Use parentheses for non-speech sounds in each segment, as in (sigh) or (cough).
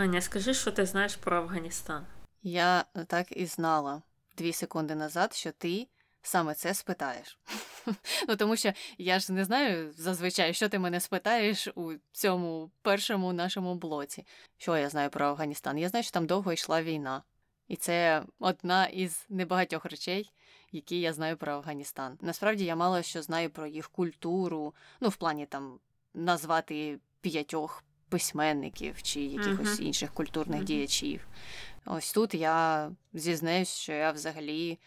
Аня, скажи, що ти знаєш про Афганістан? Я так і знала дві секунди назад, що ти саме це спитаєш. (laughs) Ну тому що я ж не знаю зазвичай, що ти мене спитаєш у цьому першому нашому блоці. Що я знаю про Афганістан? Я знаю, що там довго йшла війна. І це одна із небагатьох речей, які я знаю про Афганістан. Насправді я мало що знаю про їх культуру, ну в плані там назвати п'ятьох письменників чи якихось uh-huh. інших культурних uh-huh. діячів. Ось тут я зізнаюсь, що я взагалі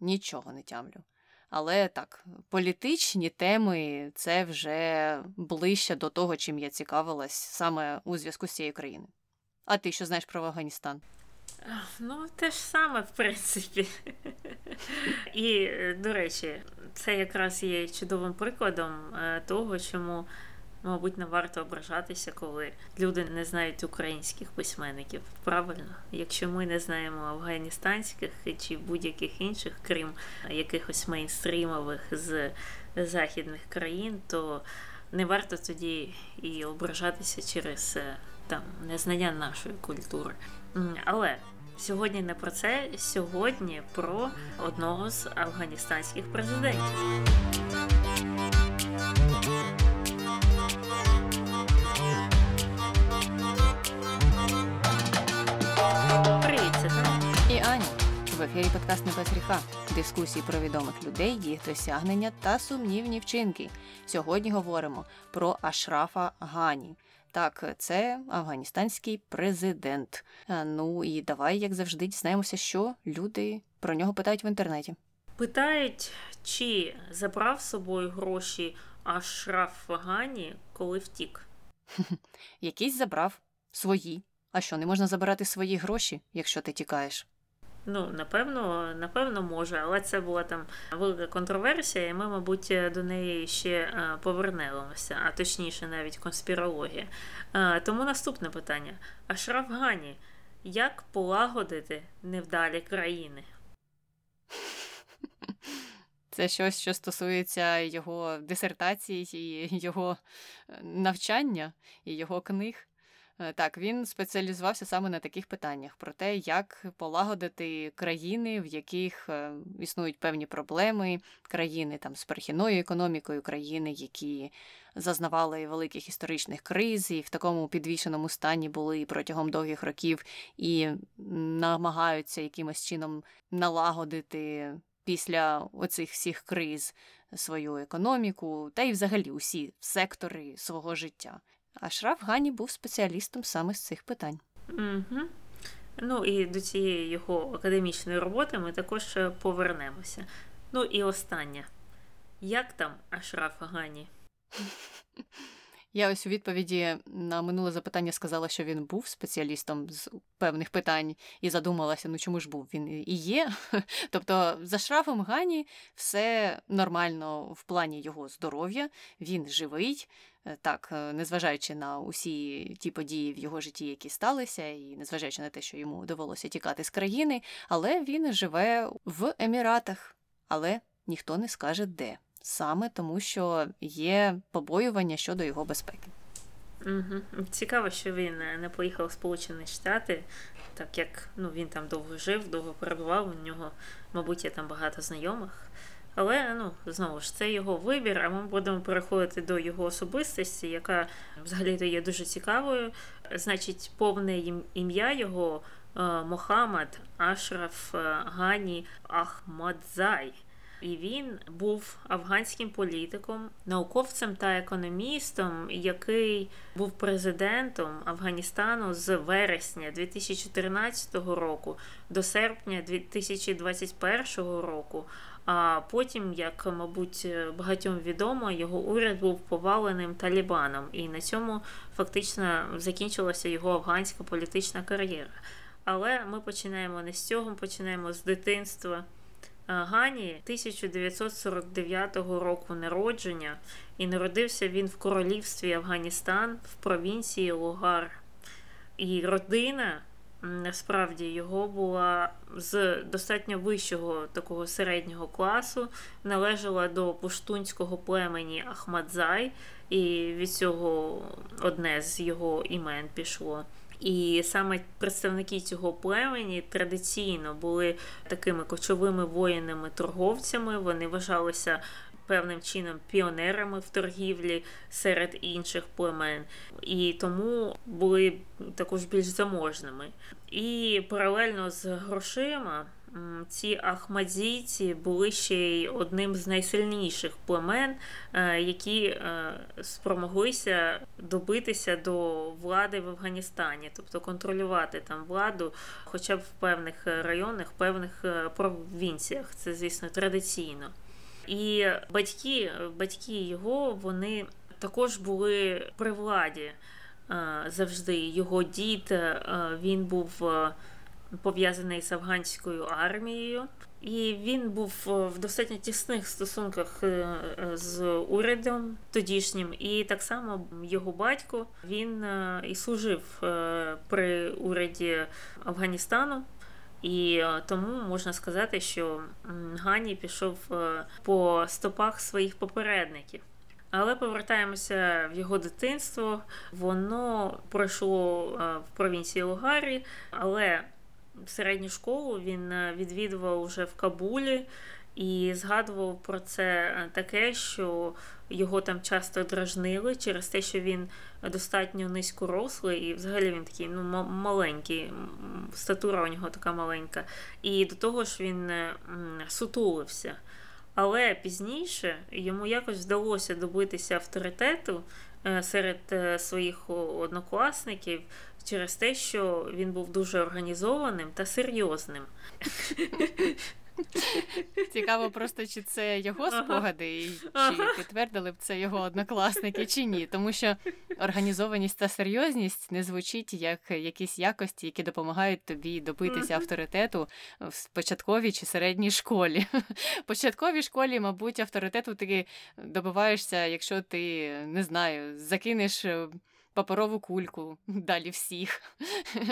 нічого не тямлю. Але так, політичні теми це вже ближче до того, чим я цікавилась саме у зв'язку з цією країною. А ти що знаєш про Афганістан? Ну, те ж саме, в принципі. І, до речі, це якраз є чудовим прикладом е, того, чому мабуть, не варто ображатися, коли люди не знають українських письменників. Правильно, якщо ми не знаємо афганістанських чи будь-яких інших, крім якихось мейнстрімових з західних країн, то не варто тоді і ображатися через е, там незнання нашої культури. Але сьогодні не про це, сьогодні про одного з афганістанських президентів. Ефірі подкаст «Не без гріха» дискусії про відомих людей, їх досягнення та сумнівні вчинки. Сьогодні говоримо про Ашрафа Гані. Так, це афганістанський президент. Ну і давай, як завжди, дізнаємося, що люди про нього питають в інтернеті. Питають, чи забрав з собою гроші Ашраф Гані, коли втік? (laughs) Якийсь забрав свої. А що, не можна забирати свої гроші, якщо ти тікаєш? Ну, напевно, напевно, може, але це була там велика контроверсія, і ми, мабуть, до неї ще е, повернемося, а точніше, навіть конспірологія. Е, тому наступне питання: а Шрафгані, як полагодити невдалі країни? Це щось, що стосується його дисертації, і його е, навчання і його книг. Е, так, він спеціалізувався саме на таких питаннях: про те, як полагодити країни, в яких е, існують певні проблеми, країни там з перехідною економікою, країни, які зазнавали великих історичних криз, і в такому підвішеному стані були протягом довгих років і намагаються якимось чином налагодити після оцих всіх криз свою економіку, та й взагалі усі сектори свого життя. А Шраф Гані був спеціалістом саме з цих питань. Угу. Ну і до цієї його академічної роботи ми також е, повернемося. Ну і останнє. Як там Ашраф Гані? (laughs) Я ось у відповіді на минуле запитання сказала, що він був спеціалістом з певних питань і задумалася, ну чому ж був він і є. (laughs) Тобто, за шрафом Гані все нормально в плані його здоров'я, він живий. Е, так, е, незважаючи на усі ті події в його житті, які сталися, і незважаючи на те, що йому довелося тікати з країни, але він живе в Еміратах, але ніхто не скаже де саме тому, що є побоювання щодо його безпеки. Угу. Цікаво, що він е, не поїхав в Сполучені Штати, так як ну, він там довго жив, довго перебував. У нього, мабуть, є там багато знайомих. Але ну знову ж це його вибір. А ми будемо переходити до його особистості, яка взагалі-то є дуже цікавою. Значить, повне ім'я його е, Мохаммад Ашраф е, Гані Ахмадзай і він був афганським політиком, науковцем та економістом, який був президентом Афганістану з вересня 2014 року до серпня 2021 року. А потім, як мабуть, багатьом відомо, його уряд був поваленим Талібаном, і на цьому фактично закінчилася його афганська політична кар'єра. Але ми починаємо не з цього, починаємо з дитинства. Гані 1949 року народження, і народився він в королівстві Афганістан в провінції Лугар. І родина насправді його була з достатньо вищого такого середнього класу, належала до пуштунського племені Ахмадзай, і від цього одне з його імен пішло. І саме представники цього племені традиційно були такими кочовими воїнами-торговцями. Вони вважалися певним чином піонерами в торгівлі серед інших племен, і тому були також більш заможними. І паралельно з грошима. Ці ахмадзійці були ще й одним з найсильніших племен, е, які е, спромоглися добитися до влади в Афганістані, тобто контролювати там владу, хоча б в певних районах, певних е, провінціях. Це, звісно, традиційно. І батьки, батьки його вони також були при владі завжди. Його дід він був пов'язаний з афганською армією. І він був в достатньо тісних стосунках е, з урядом тодішнім, і так само його батько він е, і служив е, при уряді Афганістану. І е, тому можна сказати, що Гані пішов е, по стопах своїх попередників. Але повертаємося в його дитинство. Воно пройшло е, в провінції Лугарі, але середню школу він відвідував уже в Кабулі і згадував про це таке, що його там часто дражнили через те, що він достатньо низькорослий, і взагалі він такий ну, маленький, статура у нього така маленька. І до того ж він сутулився. Але пізніше йому якось вдалося добитися авторитету е, серед е, своїх однокласників через те, що він був дуже організованим та серйозним. Цікаво, просто чи це його спогади, і чи підтвердили б це його однокласники, чи ні. Тому що організованість та серйозність не звучить як якісь якості, які допомагають тобі добитися авторитету в початковій чи середній школі. В початковій школі, мабуть, авторитету ти добиваєшся, якщо ти не знаю, закинеш паперову кульку (laughs) далі всіх.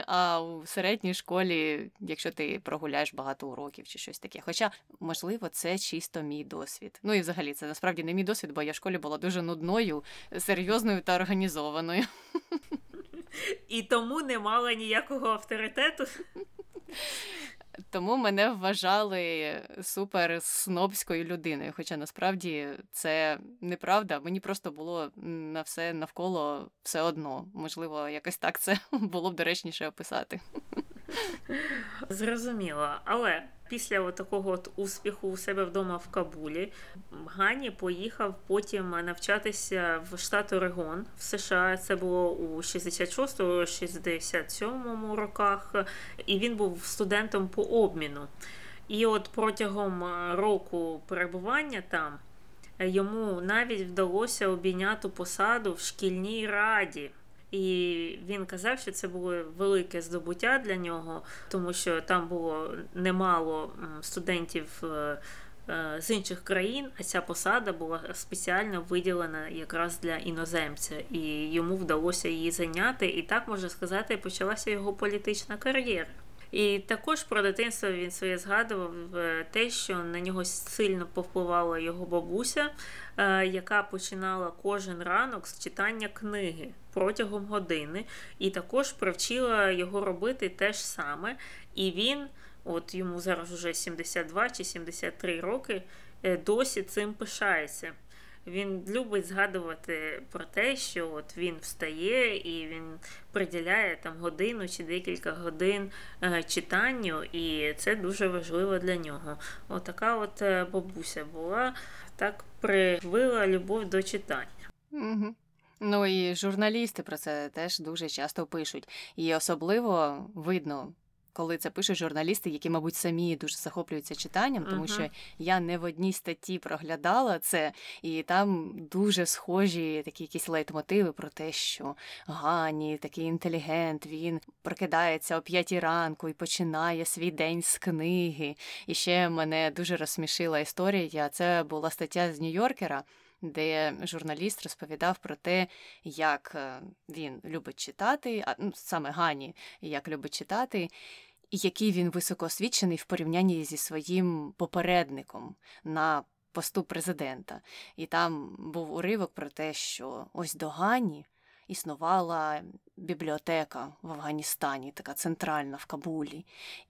А у середній школі, якщо ти прогуляєш багато уроків чи щось таке. Хоча, можливо, це чисто мій досвід. Ну і взагалі це насправді не мій досвід, бо я в школі була дуже нудною, серйозною та організованою. І тому не мала ніякого авторитету. (laughs) Тому мене вважали супер снобською людиною. Хоча насправді це неправда. Мені просто було на все навколо все одно. Можливо, якось так це (laughs) було б доречніше описати. Зрозуміло, але після такого успіху у себе вдома в Кабулі Гані поїхав потім навчатися в штат Орегон в США. Це було у 66-67 роках, і він був студентом по обміну. І от протягом року перебування там йому навіть вдалося обійняти посаду в шкільній раді. І він казав, що це було велике здобуття для нього, тому що там було немало студентів е, е, з інших країн, а ця посада була спеціально виділена якраз для іноземця, і йому вдалося її зайняти. І так можна сказати, почалася його політична кар'єра. І також про дитинство він своє згадував е, те, що на нього сильно повпливала його бабуся, е, яка починала кожен ранок з читання книги протягом години, і також привчила його робити те ж саме. І він, от йому зараз вже 72 чи 73 роки, е, досі цим пишається. Він любить згадувати про те, що от він встає і він приділяє там годину чи декілька годин е, читанню, і це дуже важливо для нього. Отака от, е, бабуся була, так привила любов до читання. Угу. Ну і журналісти про це теж дуже часто пишуть, і особливо видно коли це пишуть журналісти, які, мабуть, самі дуже захоплюються читанням, тому uh-huh. що я не в одній статті проглядала це, і там дуже схожі такі якісь лейтмотиви про те, що Гані, такий інтелігент, він прокидається о п'ятій ранку і починає свій день з книги. І ще мене дуже розсмішила історія. Це була стаття з Нью-Йоркера. Де журналіст розповідав про те, як е, він любить читати, а ну, саме Гані, як любить читати, і який він високоосвічений в порівнянні зі своїм попередником на посту президента. І там був уривок про те, що ось до Гані існувала бібліотека в Афганістані, така центральна в Кабулі.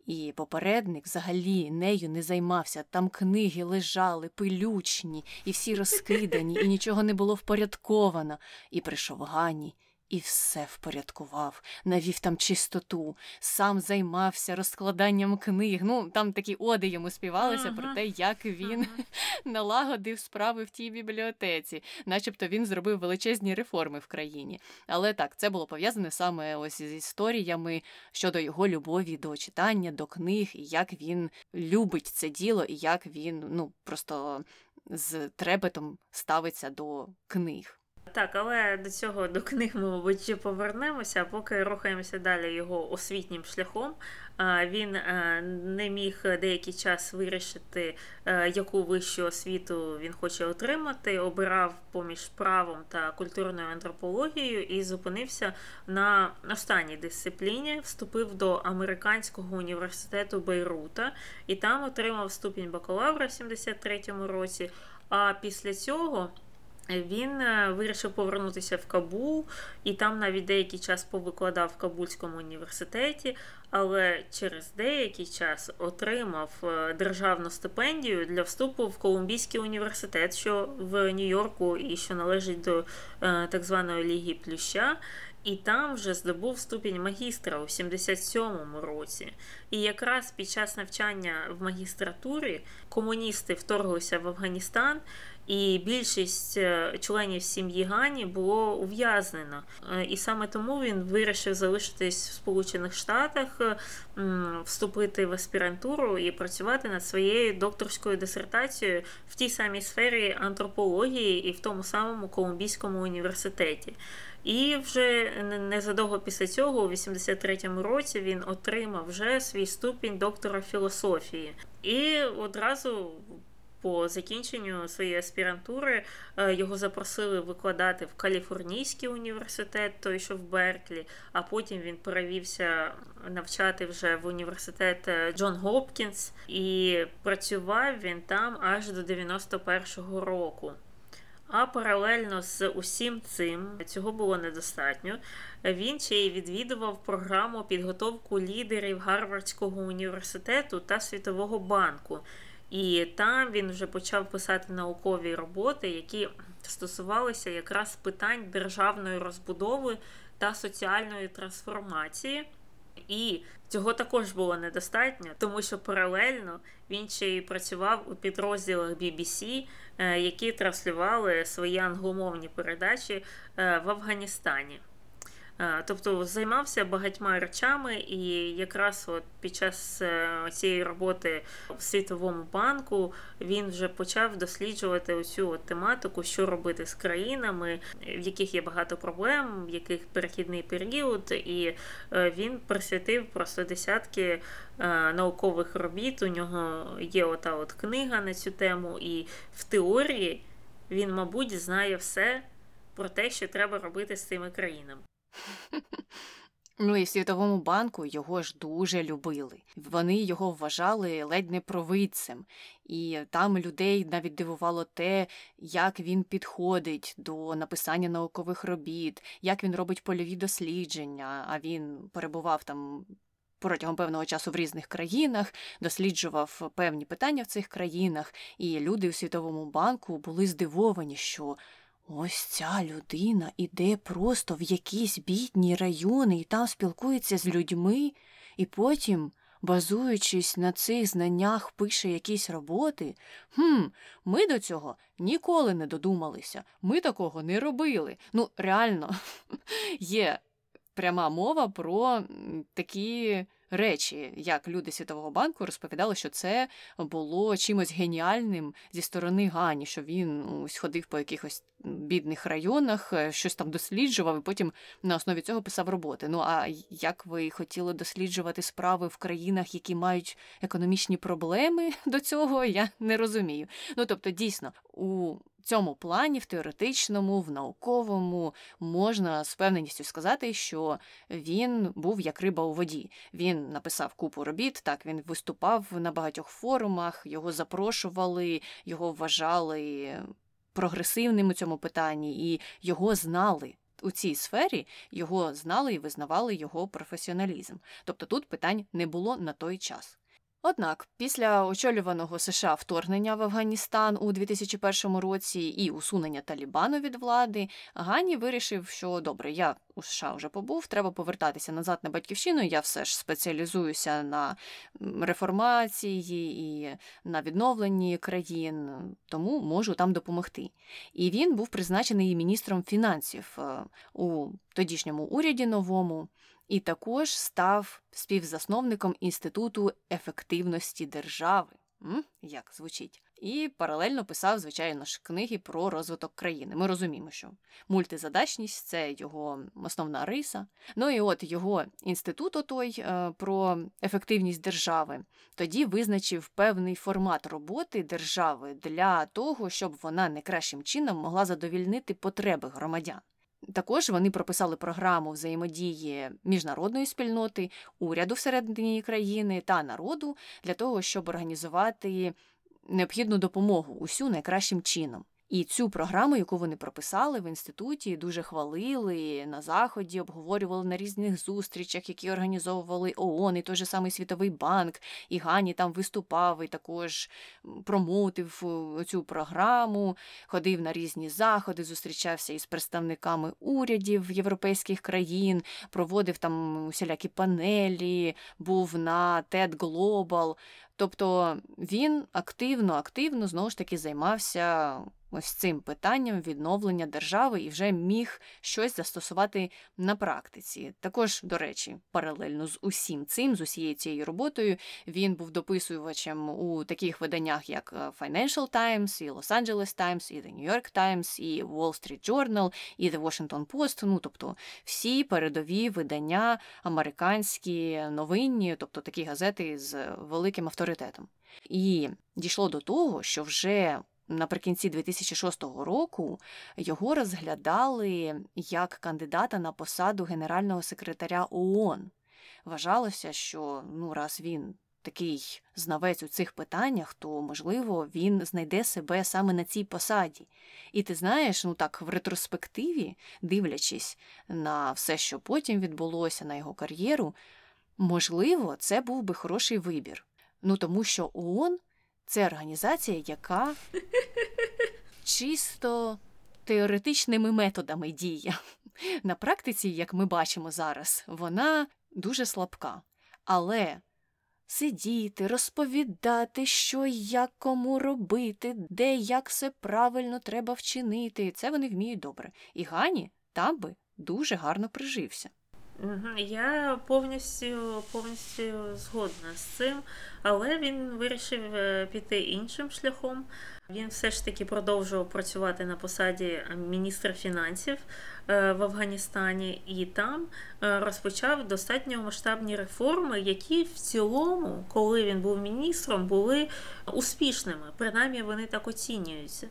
І попередник взагалі нею не займався. Там книги лежали, пилючні, і всі розкидані, і нічого не було впорядковано. І прийшов Гані і все впорядкував, навів там чистоту, сам займався розкладанням книг. Ну, там такі оди йому співалися ага. про те, як він ага. (laughs) налагодив справи в тій бібліотеці, начебто він зробив величезні реформи в країні. Але так, це було пов'язане саме ось з історіями щодо його любові до читання, до книг, і як він любить це діло, і як він ну просто з трепетом ставиться до книг. Так, але до цього до книг ми, мабуть, повернемося, поки рухаємося далі його освітнім шляхом. Він не міг деякий час вирішити, яку вищу освіту він хоче отримати. Обирав поміж правом та культурною антропологією і зупинився на останній дисципліні. Вступив до американського університету Бейрута і там отримав ступінь бакалавра в 73-му році. А після цього. Він е, вирішив повернутися в Кабул і там навіть деякий час повикладав в Кабульському університеті, але через деякий час отримав е, державну стипендію для вступу в Колумбійський університет, що в Нью-Йорку і що належить до е, так званої Ліги Плюща. І там вже здобув ступінь магістра у 77-му році. І якраз під час навчання в магістратурі комуністи вторглися в Афганістан і більшість е, членів сім'ї Гані було ув'язнено. Е, і саме тому він вирішив залишитись в Сполучених Штатах, е, вступити в аспірантуру і працювати над своєю докторською дисертацією в тій самій сфері антропології і в тому самому Колумбійському університеті. І вже незадовго після цього, у 83-му році, він отримав вже свій ступінь доктора філософії. І одразу по закінченню своєї аспірантури е, його запросили викладати в Каліфорнійський університет, той що в Берклі, а потім він перевівся навчати вже в університет е, Джон Гопкінс, і працював він там аж до 91-го року. А паралельно з усім цим цього було недостатньо. Він ще й відвідував програму підготовку лідерів Гарвардського університету та Світового банку. І там він вже почав писати наукові роботи, які стосувалися якраз питань державної розбудови та соціальної трансформації. І цього також було недостатньо, тому що паралельно він ще й працював у підрозділах BBC, е, які транслювали свої англомовні передачі е, в Афганістані. Е, тобто займався багатьма речами, і якраз от під час е, цієї роботи в Світовому банку він вже почав досліджувати оцю от тематику, що робити з країнами, в яких є багато проблем, в яких перехідний період, і е, він присвятив просто десятки наукових робіт. У нього є ота от книга на цю тему, і в теорії він, мабуть, знає все про те, що треба робити з цими країнами. Ну і в Світовому банку його ж дуже любили. Вони його вважали ледь не провидцем, і там людей навіть дивувало те, як він підходить до написання наукових робіт, як він робить польові дослідження. А він перебував там протягом певного часу в різних країнах, досліджував певні питання в цих країнах, і люди у Світовому банку були здивовані, що. Ось ця людина іде просто в якісь бідні райони і там спілкується з людьми, і потім, базуючись на цих знаннях, пише якісь роботи. Хм, ми до цього ніколи не додумалися, ми такого не робили. Ну, реально, (laughs) є пряма мова про такі речі, як люди Світового банку розповідали, що це було чимось геніальним зі сторони Гані, що він ось ходив по якихось бідних районах, е, щось там досліджував, і потім на основі цього писав роботи. Ну а як ви хотіли досліджувати справи в країнах, які мають економічні проблеми (laughs) до цього, я не розумію. Ну тобто, дійсно, у цьому плані, в теоретичному, в науковому, можна з певненістю сказати, що він був як риба у воді. Він написав купу робіт, так він виступав на багатьох форумах, його запрошували, його вважали прогресивним у цьому питанні, і його знали. у цій сфері його знали і визнавали його професіоналізм. Тобто тут питань не було на той час. Однак, після очолюваного США вторгнення в Афганістан у 2001 році і усунення Талібану від влади, Гані вирішив, що добре, я у США вже побув, треба повертатися назад на батьківщину. Я все ж спеціалізуюся на реформації і на відновленні країн, тому можу там допомогти. І він був призначений міністром фінансів е, у тодішньому уряді новому і також став співзасновником Інституту ефективності держави. М? Як звучить? І паралельно писав, звичайно ж, книги про розвиток країни. Ми розуміємо, що мультизадачність це його основна риса. Ну і от його інститут, той е, про ефективність держави, тоді визначив певний формат роботи держави для того, щоб вона найкращим чином могла задовільнити потреби громадян. Також вони прописали програму взаємодії міжнародної спільноти, уряду всередині країни та народу для того, щоб організувати необхідну допомогу усю найкращим чином. І цю програму, яку вони прописали в інституті, дуже хвалили на заході, обговорювали на різних зустрічах, які організовували ООН, і той же самий Світовий банк, і Гані там виступав і також промоутив е, цю програму, ходив на різні заходи, зустрічався із представниками урядів європейських країн, проводив там усілякі панелі, був на TED Global. Тобто він активно, активно знову ж таки займався ось цим питанням відновлення держави і вже міг щось застосувати на практиці. Також, до речі, паралельно з усім цим, з усією цією роботою, він був дописувачем у таких виданнях, як е, Financial Times, і Los Angeles Times, і The New York Times, і Wall Street Journal, і The Washington Post. Ну тобто всі передові видання американські новинні, тобто такі газети з великим авторитетом. І дійшло до того, що вже наприкінці 2006 року його розглядали як кандидата на посаду генерального секретаря ООН. Вважалося, що ну, раз він такий знавець у цих питаннях, то, можливо, він знайде себе саме на цій посаді. І ти знаєш, ну так, в ретроспективі, дивлячись на все, що потім відбулося, на його кар'єру, можливо, це був би хороший вибір. Ну тому що ООН це організація, яка чисто теоретичними методами діє. На практиці, як ми бачимо зараз, вона дуже слабка. Але сидіти, розповідати, що як кому робити, де як все правильно треба вчинити, це вони вміють добре. І Гані там би дуже гарно прижився. Я повністю повністю згодна з цим, але він вирішив е, піти іншим шляхом. Він все ж таки продовжував працювати на посаді міністра фінансів е, в Афганістані і там е, розпочав достатньо масштабні реформи, які в цілому, коли він був міністром, були успішними. Принаймні вони так оцінюються.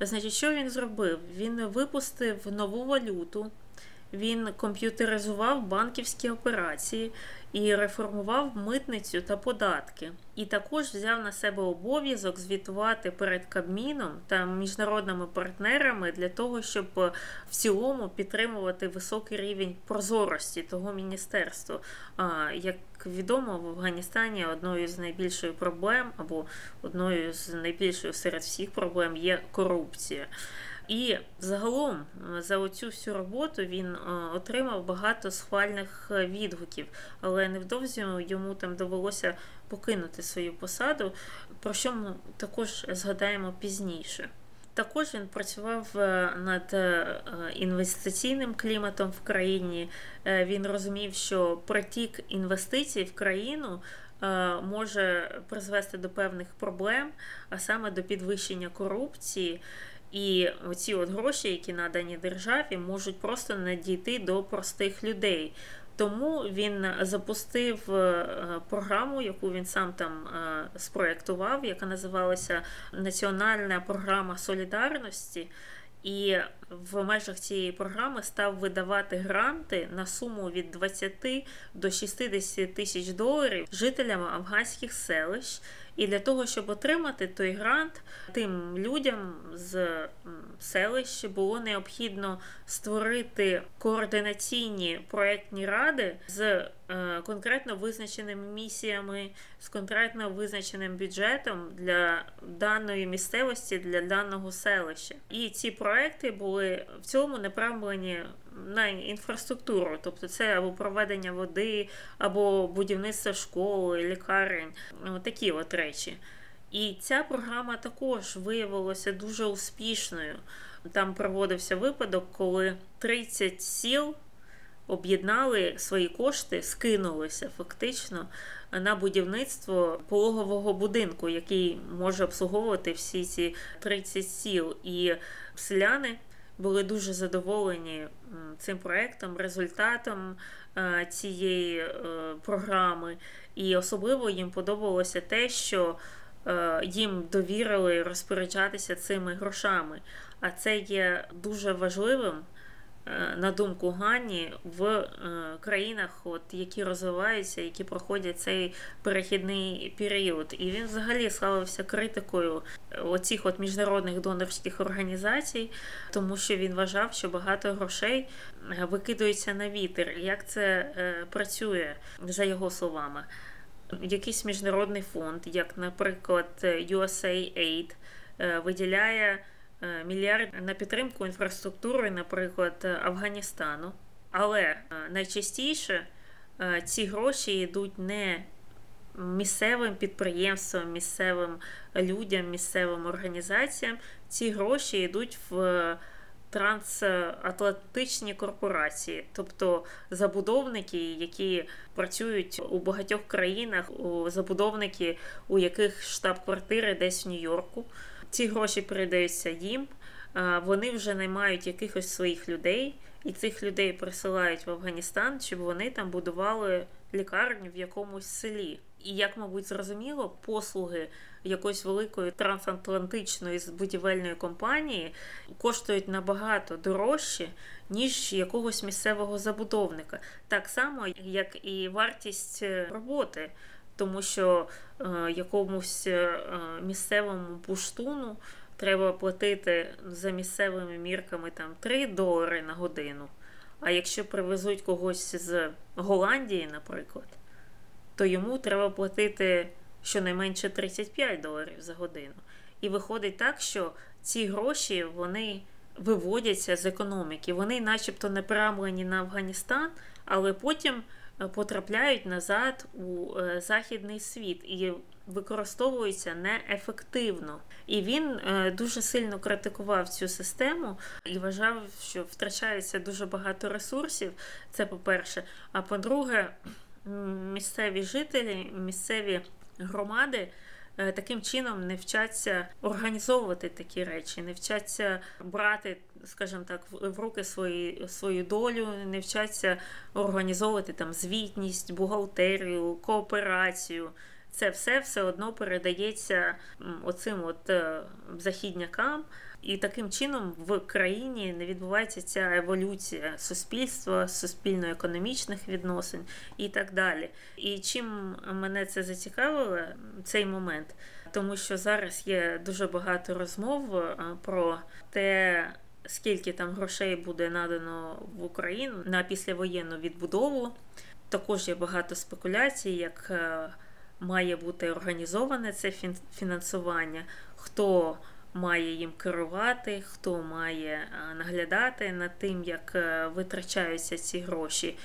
Значить, що він зробив? Він випустив нову валюту. Він комп'ютеризував банківські операції і реформував митницю та податки. І також взяв на себе обов'язок звітувати перед Кабміном та міжнародними партнерами для того, щоб в цілому підтримувати високий рівень прозорості того міністерства. Як відомо, в Афганістані одною з найбільших проблем або одною з найбільших серед всіх проблем є корупція. І загалом за оцю всю роботу він е, отримав багато схвальних е, відгуків, але невдовзі йому там довелося покинути свою посаду, про що ми також згадаємо пізніше. Також він працював е, над інвестиційним кліматом в країні. Він розумів, що притік інвестицій в країну може призвести до певних проблем, а саме до підвищення корупції. І оці от гроші, які надані державі, можуть просто надійти до простих людей. Тому він запустив е, програму, яку він сам там спроектував, спроєктував, яка називалася Національна програма солідарності. І в межах цієї програми став видавати гранти на суму від 20 до 60 тисяч доларів жителям афганських селищ І для того, щоб отримати той грант, тим людям з селища було необхідно створити координаційні проектні ради з е, конкретно визначеними місіями, з конкретно визначеним бюджетом для даної місцевості, для даного селища. І ці проекти були в цьому направлені на інфраструктуру, тобто це або проведення води, або будівництво школи, лікарень, такі от речі. І ця програма також виявилася дуже успішною. Там проводився випадок, коли 30 сіл об'єднали свої кошти, скинулися фактично на будівництво пологового будинку, який може обслуговувати всі ці 30 сіл. І селяни були дуже задоволені цим проектом, результатом е, цієї е, програми. І особливо їм подобалося те, що е, їм довірили розпоряджатися цими грошами. А це є дуже важливим на думку Гані, в е, країнах, от, які розвиваються, які проходять цей перехідний період. І він взагалі славився критикою оцих от міжнародних донорських організацій, тому що він вважав, що багато грошей е, викидується на вітер. Як це працює за його словами? Якийсь міжнародний фонд, як, наприклад, USAID, виділяє. Е, мільярд на підтримку інфраструктури, наприклад, Афганістану. Але е, найчастіше е, ці гроші йдуть не місцевим підприємствам, місцевим людям, місцевим організаціям. Ці гроші йдуть в трансатлантичні корпорації, тобто забудовники, які працюють у багатьох країнах, у забудовники, у яких штаб-квартири десь в Нью-Йорку ці гроші передаються їм, вони вже наймають якихось своїх людей, і цих людей присилають в Афганістан, щоб вони там будували лікарню в якомусь селі. І як, мабуть, зрозуміло, послуги якоїсь великої трансатлантичної будівельної компанії коштують набагато дорожче, ніж якогось місцевого забудовника, так само, як і вартість е, роботи тому що е, якомусь е, місцевому буштуну треба платити за місцевими мірками там 3 долари на годину. А якщо привезуть когось з Голландії, наприклад, то йому треба платити щонайменше 35 доларів за годину. І виходить так, що ці гроші вони виводяться з економіки. Вони начебто направлені на Афганістан, але потім Е, потрапляють назад у е, західний світ і використовуються неефективно. І він е, дуже сильно критикував цю систему і вважав, що втрачається дуже багато ресурсів. Це по-перше. А по-друге, місцеві жителі, місцеві громади. Е, таким чином не вчаться організовувати такі речі, не вчаться брати, скажімо так, в руки свої, свою долю, не вчаться організовувати там звітність, бухгалтерію, кооперацію. Це все все одно передається оцим от е, західнякам. І таким чином в країні не відбувається ця еволюція суспільства, суспільно-економічних відносин і так далі. І чим мене це зацікавило, цей момент, тому що зараз є дуже багато розмов е, про те. Скільки там грошей буде надано в Україну на післявоєнну відбудову? Також є багато спекуляцій, як е, має бути організоване це фінансування, хто має їм керувати, хто має е, наглядати над тим, як е, витрачаються ці гроші.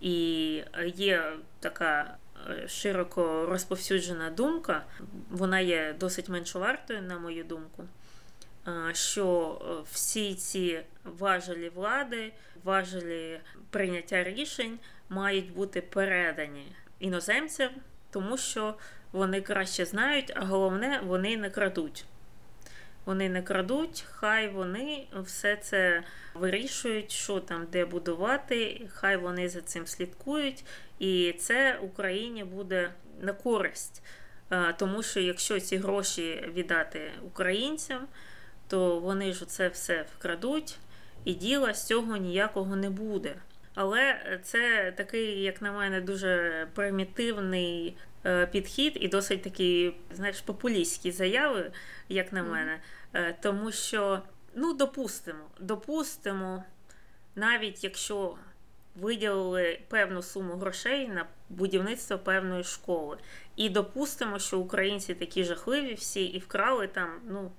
І є така е, широко розповсюджена думка, вона є досить меншовартою, на мою думку. Що всі ці важелі влади, важелі прийняття рішень мають бути передані іноземцям, тому що вони краще знають, а головне, вони не крадуть. Вони не крадуть, хай вони все це вирішують, що там де будувати, хай вони за цим слідкують, і це Україні буде на користь. Тому що якщо ці гроші віддати українцям, то вони ж це все вкрадуть, і діла з цього ніякого не буде. Але це такий, як на мене, дуже примітивний е, підхід і досить такі, знаєш, популістські заяви, як на мене. Е, тому що, ну, допустимо, допустимо, навіть якщо виділили певну суму грошей на будівництво певної школи. І допустимо, що українці такі жахливі всі і вкрали там, ну,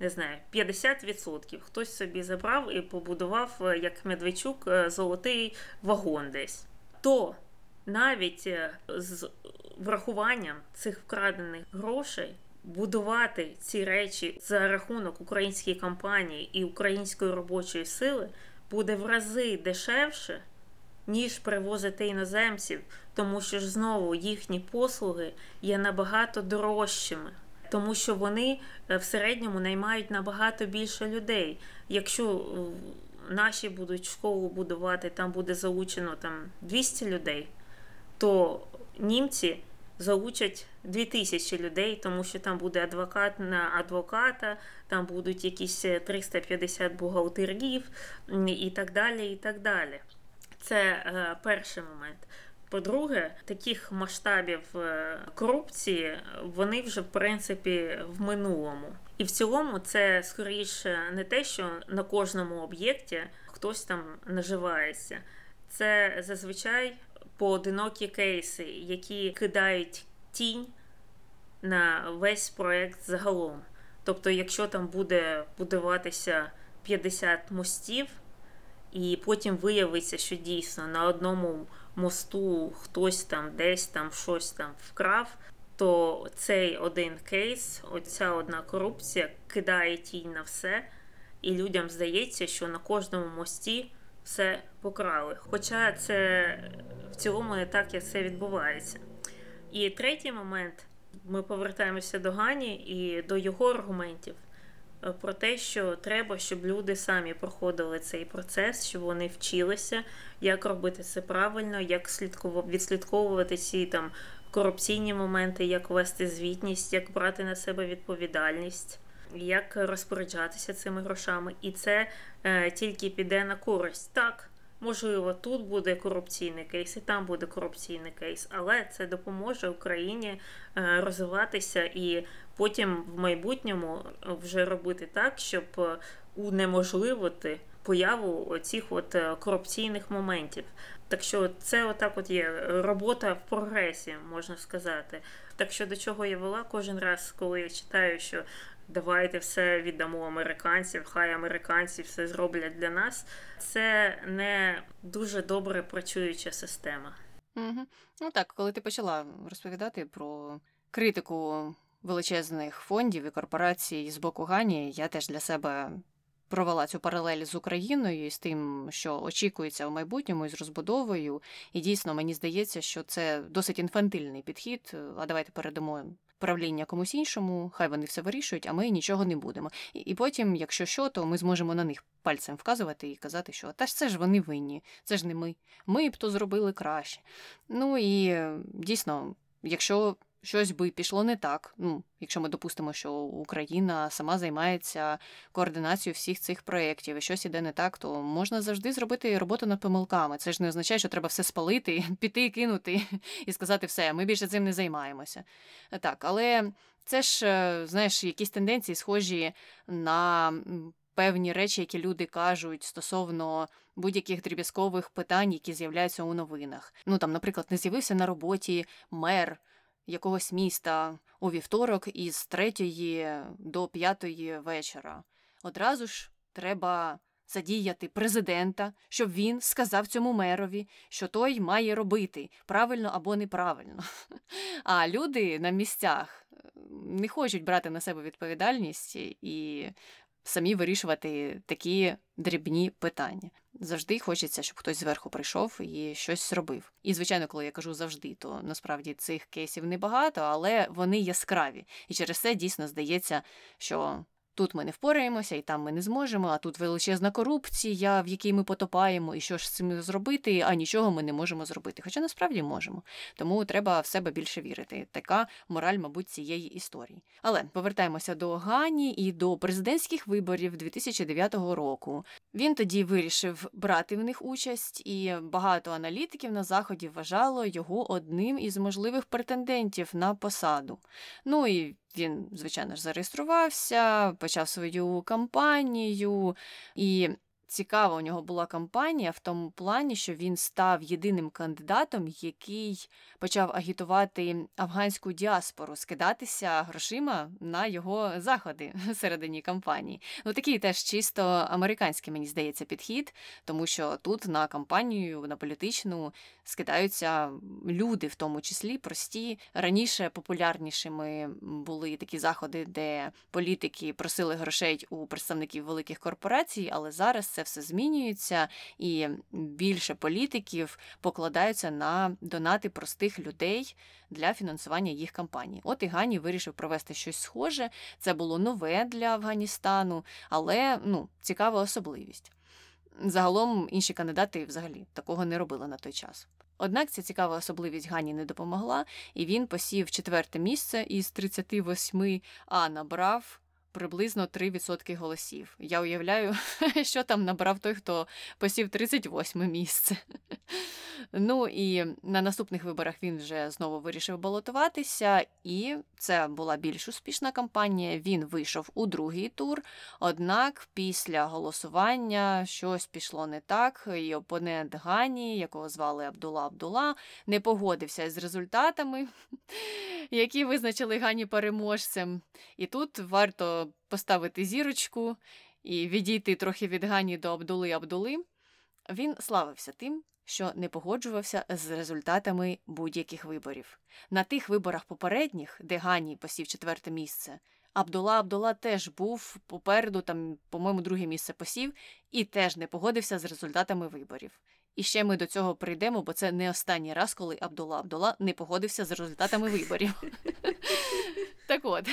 не знаю, 50%. Хтось собі забрав і побудував, е, як Медведчук, е, золотий вагон десь. То навіть з врахуванням цих вкрадених грошей. Будувати ці речі за рахунок української компанії і української робочої сили буде в рази дешевше, ніж привозити іноземців, тому що ж знову їхні послуги є набагато дорожчими, тому що вони е, в середньому наймають набагато більше людей. Якщо е, наші будуть школу будувати, там буде залучено там 200 людей, то німці залучать 2000 людей, тому що там буде адвокат на адвоката, там будуть якісь 350 бухгалтерів і так далі. і так далі. Це е, перший момент. По-друге, таких масштабів е, корупції вони вже в принципі в минулому. І в цілому це скоріше не те, що на кожному об'єкті хтось там наживається. Це зазвичай поодинокі кейси, які кидають тінь на весь проект загалом. Тобто, якщо там буде будуватися 50 мостів, і потім виявиться, що дійсно на одному мосту хтось там десь там щось там вкрав, то цей один кейс, оця одна корупція кидає тінь на все, і людям здається, що на кожному мості все покрали. Хоча це в цілому не так, як це відбувається. І третій момент ми повертаємося до Гані і до його аргументів. Е, про те, що треба, щоб люди самі проходили цей процес, щоб вони вчилися, як робити це правильно, як відслідковувати ці там корупційні моменти, як вести звітність, як брати на себе відповідальність, як розпоряджатися цими грошами. І це е, тільки піде на користь. Так. Можливо, тут буде корупційний кейс, і там буде корупційний кейс, але це допоможе Україні е, розвиватися і потім в майбутньому вже робити так, щоб унеможливити появу цих от е, корупційних моментів. Так що це отак от є робота в прогресі, можна сказати. Так що до чого я вела кожен раз, коли я читаю, що давайте все віддамо американців, хай американці все зроблять для нас. Це не дуже добре працююча система. Угу. Ну так, коли ти почала розповідати про критику величезних фондів і корпорацій з боку Гані, я теж для себе провела цю паралель з Україною і з тим, що очікується в майбутньому і з розбудовою. І дійсно мені здається, що це досить інфантильний підхід. А давайте передамо правління комусь іншому, хай вони все вирішують, а ми нічого не будемо. І, і потім, якщо що, то ми зможемо на них пальцем вказувати і казати, що та ж це ж вони винні, це ж не ми. Ми б то зробили краще. Ну і дійсно, якщо щось би пішло не так. Ну, якщо ми допустимо, що Україна сама займається координацією всіх цих проєктів і щось іде не так, то можна завжди зробити роботу над помилками. Це ж не означає, що треба все спалити, (laughs) піти, кинути (laughs) і сказати все, ми більше цим не займаємося. Так, але це ж, е, знаєш, якісь тенденції схожі на. Певні речі, які люди кажуть стосовно будь-яких дріб'язкових питань, які з'являються у новинах. Ну там, наприклад, не з'явився на роботі мер якогось міста у вівторок із третьої до п'ятої вечора. Одразу ж треба задіяти президента, щоб він сказав цьому мерові, що той має робити правильно або неправильно. А люди на місцях е, не хочуть брати на себе відповідальність і самі вирішувати такі дрібні питання. Завжди хочеться, щоб хтось зверху прийшов і щось зробив. І, звичайно, коли я кажу завжди, то насправді цих кейсів небагато, але вони яскраві. І через це дійсно здається, що Тут ми не впораємося, і там ми не зможемо, а тут величезна корупція, в якій ми потопаємо, і що ж з цим зробити, а нічого ми не можемо зробити. Хоча насправді можемо. Тому треба в себе більше вірити. Така мораль, мабуть, цієї історії. Але повертаємося до Гані і до президентських виборів 2009 року. Він тоді вирішив брати в них участь, і багато аналітиків на заході вважало його одним із можливих претендентів на посаду. Ну і він, звичайно ж, зареєструвався, почав свою кампанію. І цікава у нього була кампанія в тому плані, що він став єдиним кандидатом, який почав агітувати афганську діаспору, скидатися грошима на його заходи (laughs) всередині кампанії. Ну такий теж чисто американський, мені здається, підхід, тому що тут на кампанію, на політичну скидаються люди, в тому числі прості. Раніше популярнішими були такі заходи, де політики просили грошей у представників великих корпорацій, але зараз це все змінюється, і більше політиків покладаються на донати простих людей для фінансування їх кампаній. От і Гані вирішив провести щось схоже. Це було нове для Афганістану, але ну, цікава особливість. Загалом інші кандидати взагалі такого не робили на той час. Однак ця цікава особливість Гані не допомогла, і він посів четверте місце із 38, а набрав приблизно 3% голосів. Я уявляю, (laughs) що там набрав той, хто посів 38 місце. (laughs) Ну і на наступних виборах він вже знову вирішив балотуватися, і це була більш успішна кампанія. Він вийшов у другий тур. Однак після голосування щось пішло не так, і опонент Гані, якого звали Абдула Абдула, не погодився з результатами, (laughs) які визначили Гані переможцем. І тут варто поставити зірочку і відійти трохи від Гані до Абдули Абдули. Він славився тим, що не погоджувався з результатами будь-яких виборів. На тих виборах попередніх, де Гані посів четверте місце, Абдула Абдула теж був попереду, там, по-моєму, друге місце посів, і теж не погодився з результатами виборів. І ще ми до цього прийдемо, бо це не останній раз, коли Абдула Абдула не погодився з результатами виборів. (laughs) Так от,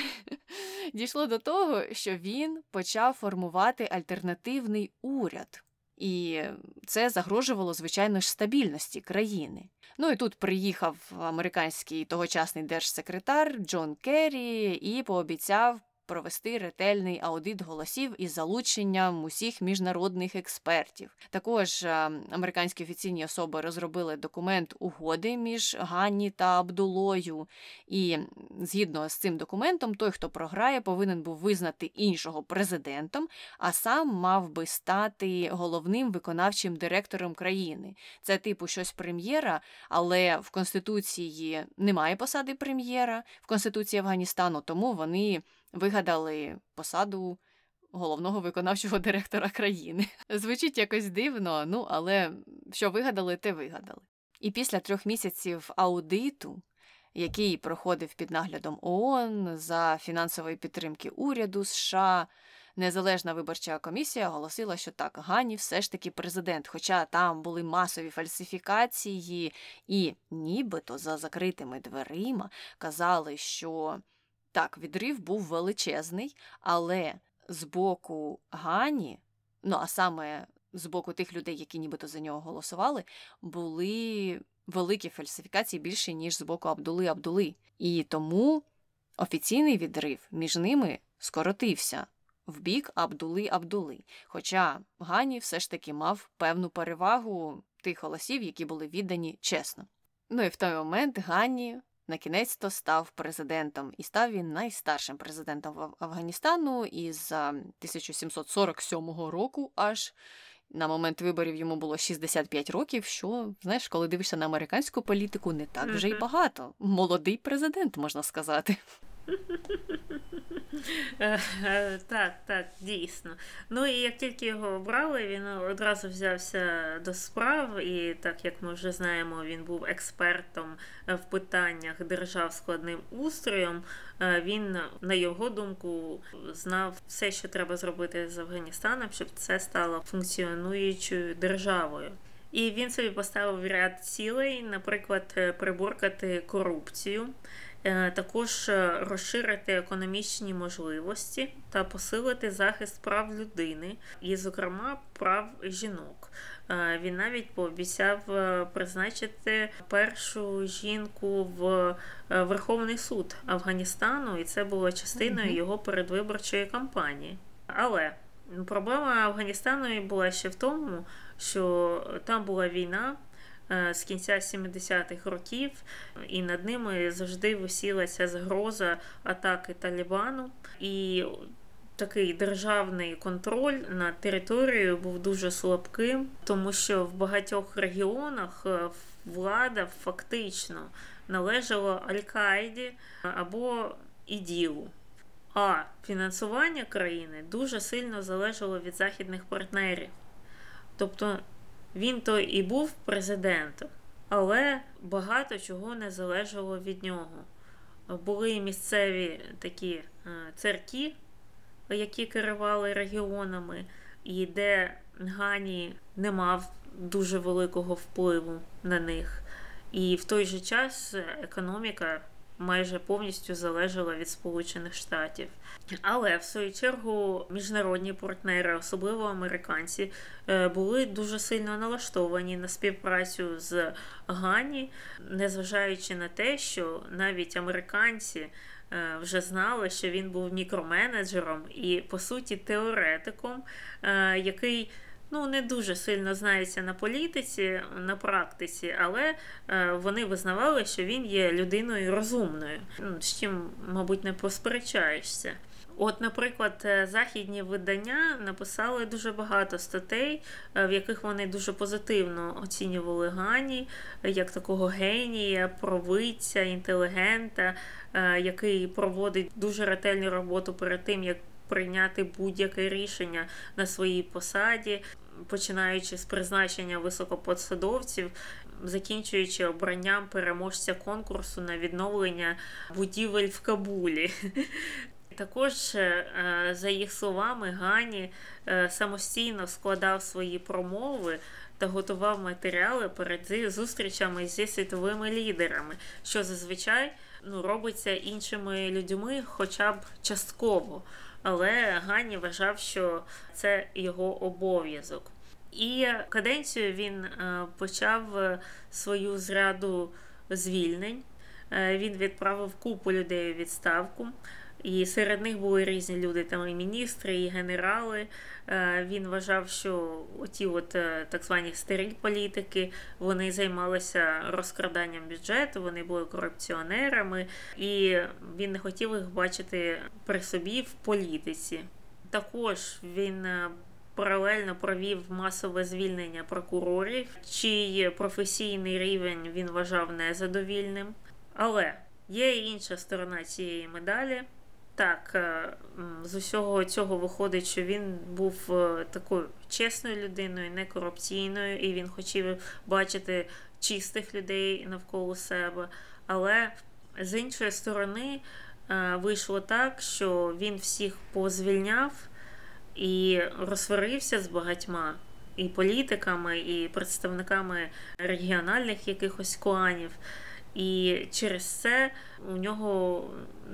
дійшло до того, що він почав формувати альтернативний уряд. І це загрожувало, звичайно ж, стабільності країни. Ну і тут приїхав американський тогочасний держсекретар Джон Керрі і пообіцяв провести ретельний аудит голосів із залученням усіх міжнародних експертів. Також е, американські офіційні особи розробили документ угоди між Ганні та Абдулою. І згідно з цим документом, той, хто програє, повинен був визнати іншого президентом, а сам мав би стати головним виконавчим директором країни. Це типу щось прем'єра, але в Конституції немає посади прем'єра в Конституції Афганістану, тому вони вигадали посаду головного виконавчого (laughs) директора країни. Звучить якось дивно, ну але що вигадали, те вигадали. І після трьох місяців аудиту, який проходив під наглядом ООН за фінансової підтримки уряду США. Незалежна виборча комісія оголосила, що так, Гані все ж таки президент, хоча там були масові фальсифікації, і нібито за закритими дверима казали, що так, відрив був величезний, але з боку Гані, ну а саме з боку тих людей, які нібито за нього голосували, були великі фальсифікації більше, ніж з боку Абдули Абдули. І тому офіційний відрив між ними скоротився в бік Абдули Абдули. Хоча Гані все ж таки мав певну перевагу тих голосів, які були віддані чесно. Ну і в той момент Гані на кінець то став президентом, і став він найстаршим президентом Афганістану із 1747 року аж. На момент виборів йому було 65 років, що, знаєш, коли дивишся на американську політику, не так вже й багато. Молодий президент, можна сказати. Так, так, дійсно. Ну і як тільки його обрали, він одразу взявся до справ, і так як ми вже знаємо, він був експертом в питаннях держав складним устроєм. Він, на його думку, знав все, що треба зробити з Афганістаном, щоб це стало функціонуючою державою. І він собі поставив ряд цілей, наприклад, е, приборкати корупцію, е, також е, розширити економічні можливості та посилити захист прав людини, і, зокрема, прав жінок. Він навіть пообіцяв призначити першу жінку в Верховний суд Афганістану, і це було частиною його передвиборчої кампанії. Але проблема Афганістану була ще в тому, що там була війна. Е, з кінця 70-х років, і над ними завжди висілася загроза атаки Талібану. І такий державний контроль над територією був дуже слабким, тому що в багатьох регіонах е, влада фактично належала Аль-Каїді або іділу. А фінансування країни дуже сильно залежало від західних партнерів. Тобто він то і був президентом, але багато чого не залежало від нього. Були місцеві такі е, церкви, які керували регіонами, і де Гані не мав дуже великого впливу на них. І в той же час економіка майже повністю залежала від Сполучених Штатів. Але в свою чергу міжнародні партнери, особливо американці, е, були дуже сильно налаштовані на співпрацю з Гані, незважаючи на те, що навіть американці. Е, вже знали, що він був мікроменеджером і, по суті, теоретиком, е, який ну, не дуже сильно знається на політиці, на практиці, але е, вони визнавали, що він є людиною розумною, з чим, мабуть, не посперечаєшся. От, наприклад, е, західні видання написали дуже багато статей, е, в яких вони дуже позитивно оцінювали Гані як такого генія, провидця, інтелігента, який проводить дуже ретельну роботу перед тим, як прийняти будь-яке рішення на своїй посаді, починаючи з призначення високопосадовців, закінчуючи обранням переможця конкурсу на відновлення будівель в Кабулі. (laughs) Також, е, за їх словами, Гані е, самостійно складав свої промови та готував матеріали перед зустрічами зі світовими лідерами, що зазвичай ну, робиться іншими людьми, хоча б частково але Гані вважав, що це його обов'язок. І каденцію він е, почав е, свою зраду звільнень. Е, він відправив купу людей у відставку. І серед них були різні люди, там і міністри, і генерали. Е, він вважав, що оті от е, так звані старі політики вони займалися розкраданням бюджету, вони були корупціонерами, і він не хотів їх бачити при собі в політиці. Також він е, паралельно провів масове звільнення прокурорів, чий професійний рівень він вважав незадовільним. Але є інша сторона цієї медалі. Так, е, з усього цього виходить, що він був е, такою чесною людиною, не корупційною, і він хотів бачити чистих людей навколо себе. Але з іншої сторони е, вийшло так, що він всіх позвільняв і розсварився з багатьма і політиками, і представниками регіональних якихось кланів. І через це у нього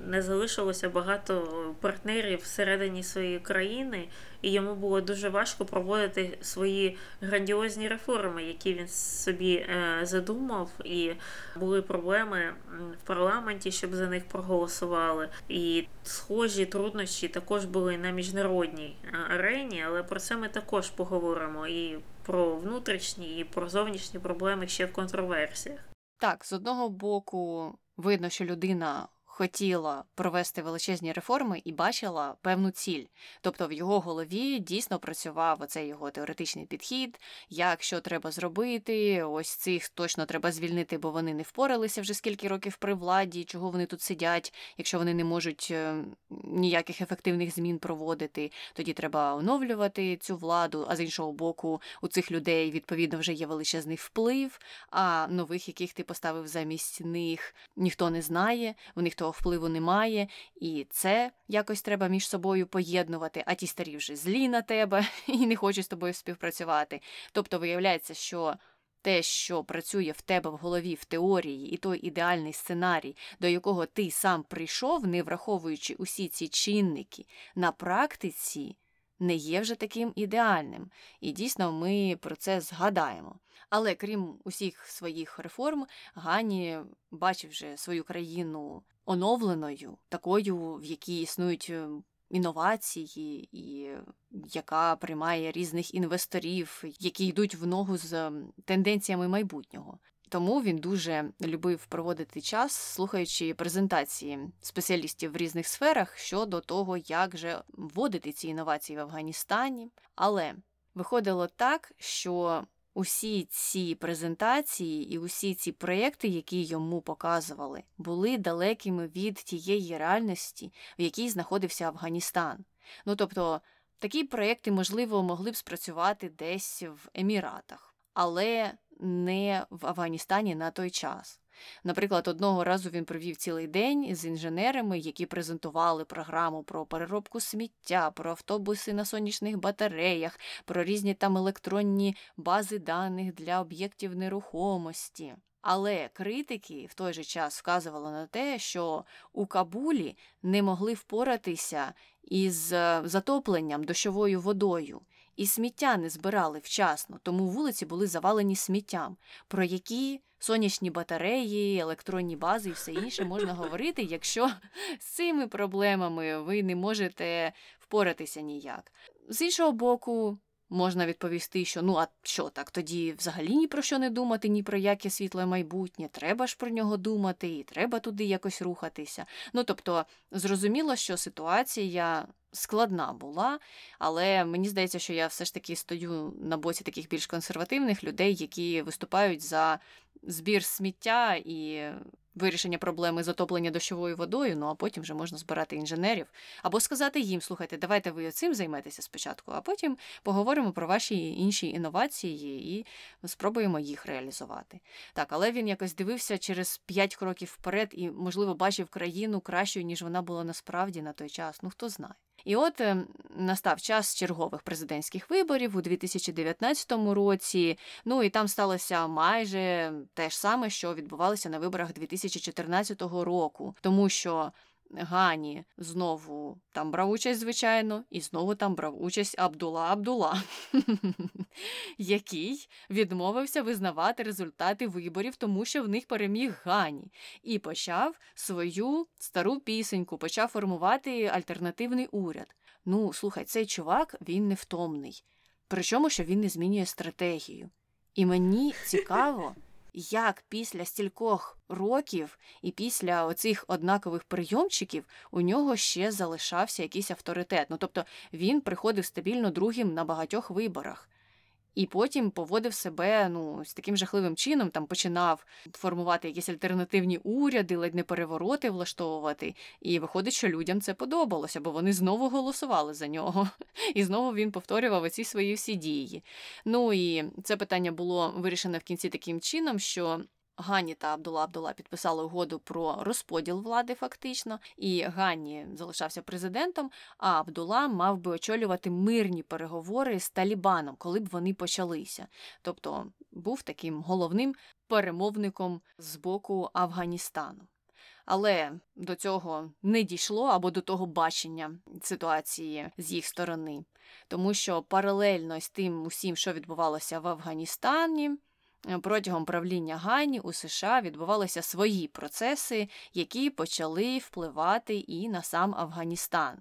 не залишилося багато партнерів всередині своєї країни, і йому було дуже важко проводити свої грандіозні реформи, які він собі е, задумав. І були проблеми в парламенті, щоб за них проголосували. І схожі труднощі також були на міжнародній е, арені, але про це ми також поговоримо і про внутрішні, і про зовнішні проблеми ще в контроверсіях. Так, з одного боку, видно, що людина хотіла провести величезні реформи і бачила певну ціль. Тобто в його голові дійсно працював оцей його теоретичний підхід, як що треба зробити. Ось цих точно треба звільнити, бо вони не впоралися вже скільки років при владі, чого вони тут сидять, якщо вони не можуть е, ніяких ефективних змін проводити, тоді треба оновлювати цю владу. А з іншого боку, у цих людей відповідно вже є величезний вплив. А нових, яких ти поставив замість них, ніхто не знає. В них того впливу немає, і це якось треба між собою поєднувати, а ті старі вже злі на тебе (laughs) і не хочуть з тобою співпрацювати. Тобто виявляється, що те, що працює в тебе в голові в теорії, і той ідеальний сценарій, до якого ти сам прийшов, не враховуючи усі ці чинники, на практиці не є вже таким ідеальним. І дійсно ми про це згадаємо. Але крім усіх своїх реформ, Гані бачив вже свою країну оновленою, такою, в якій існують е, інновації, і яка приймає різних інвесторів, які йдуть в ногу з тенденціями майбутнього. Тому він дуже любив проводити час, слухаючи презентації спеціалістів в різних сферах щодо того, як же вводити ці інновації в Афганістані. Але виходило так, що усі ці презентації і усі ці проєкти, які йому показували, були далекими від тієї реальності, в якій знаходився Афганістан. Ну тобто такі проєкти, можливо, могли б спрацювати десь в Еміратах, але не в Афганістані на той час. Наприклад, одного разу він провів цілий день з інженерами, які презентували програму про переробку сміття, про автобуси на сонячних батареях, про різні там електронні бази даних для об'єктів нерухомості. Але критики в той же час вказували на те, що у Кабулі не могли впоратися із е, затопленням дощовою водою, і сміття не збирали вчасно, тому вулиці були завалені сміттям, про які сонячні батареї, електронні бази і все інше можна (laughs) говорити, якщо з цими проблемами ви не можете впоратися ніяк. З іншого боку, можна відповісти, що ну а що так, тоді взагалі ні про що не думати, ні про яке світле майбутнє, треба ж про нього думати, і треба туди якось рухатися. Ну тобто, зрозуміло, що ситуація складна була, але мені здається, що я все ж таки стою на боці таких більш консервативних людей, які виступають за збір сміття і вирішення проблеми затоплення дощовою водою, ну а потім вже можна збирати інженерів. Або сказати їм, слухайте, давайте ви цим займетеся спочатку, а потім поговоримо про ваші інші інновації і спробуємо їх реалізувати. Так, але він якось дивився через п'ять кроків вперед і, можливо, бачив країну кращою, ніж вона була насправді на той час. Ну хто знає. І от ем, настав час чергових президентських виборів у 2019 році. Ну і там сталося майже те ж саме, що відбувалося на виборах 2014 року, тому що Гані знову там брав участь, звичайно, і знову там брав участь Абдула Абдула, (laughs) який відмовився визнавати результати виборів, тому що в них переміг Гані, і почав свою стару пісеньку, почав формувати альтернативний уряд. Ну, слухай, цей чувак він невтомний. Причому що він не змінює стратегію. І мені цікаво (laughs) як після стількох років і після оцих однакових прийомчиків у нього ще залишався якийсь авторитет. Ну тобто він приходив стабільно другим на багатьох виборах і потім поводив себе ну, з таким жахливим чином, там починав формувати якісь альтернативні уряди, ледь не перевороти влаштовувати. І виходить, що людям це подобалося, бо вони знову голосували за нього. (laughs) І знову він повторював оці свої всі дії. Ну і це питання було вирішено в кінці таким чином, що Гані та Абдула Абдула підписали угоду про розподіл влади, фактично, і Гані залишався президентом. А Абдула мав би очолювати мирні переговори з Талібаном, коли б вони почалися. Тобто був таким головним перемовником з боку Афганістану. Але до цього не дійшло або до того бачення ситуації з їх сторони, тому що паралельно з тим усім, що відбувалося в Афганістані. Е, протягом правління Гані у США відбувалися свої процеси, які почали впливати і на сам Афганістан.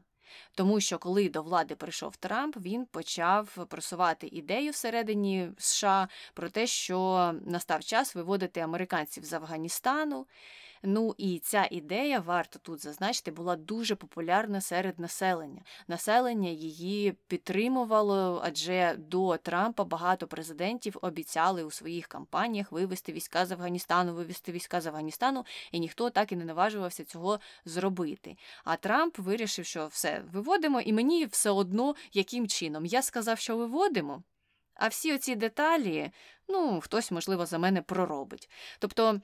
Тому що коли до влади прийшов Трамп, він почав просувати ідею всередині США про те, що настав час виводити американців з Афганістану. Ну і ця ідея, варто тут зазначити, була дуже популярна серед населення. Населення її підтримувало, адже до Трампа багато президентів обіцяли у своїх кампаніях вивести війська з Афганістану, вивести війська з Афганістану, і ніхто так і не наважувався цього зробити. А Трамп вирішив, що все виводимо, і мені все одно яким чином. Я сказав, що виводимо. А всі оці деталі, ну, хтось, можливо, за мене проробить. Тобто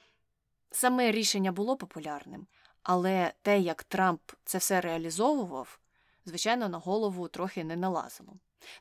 Саме рішення було популярним, Але те, як Трамп це все реалізовував, звичайно, на голову трохи не налазило.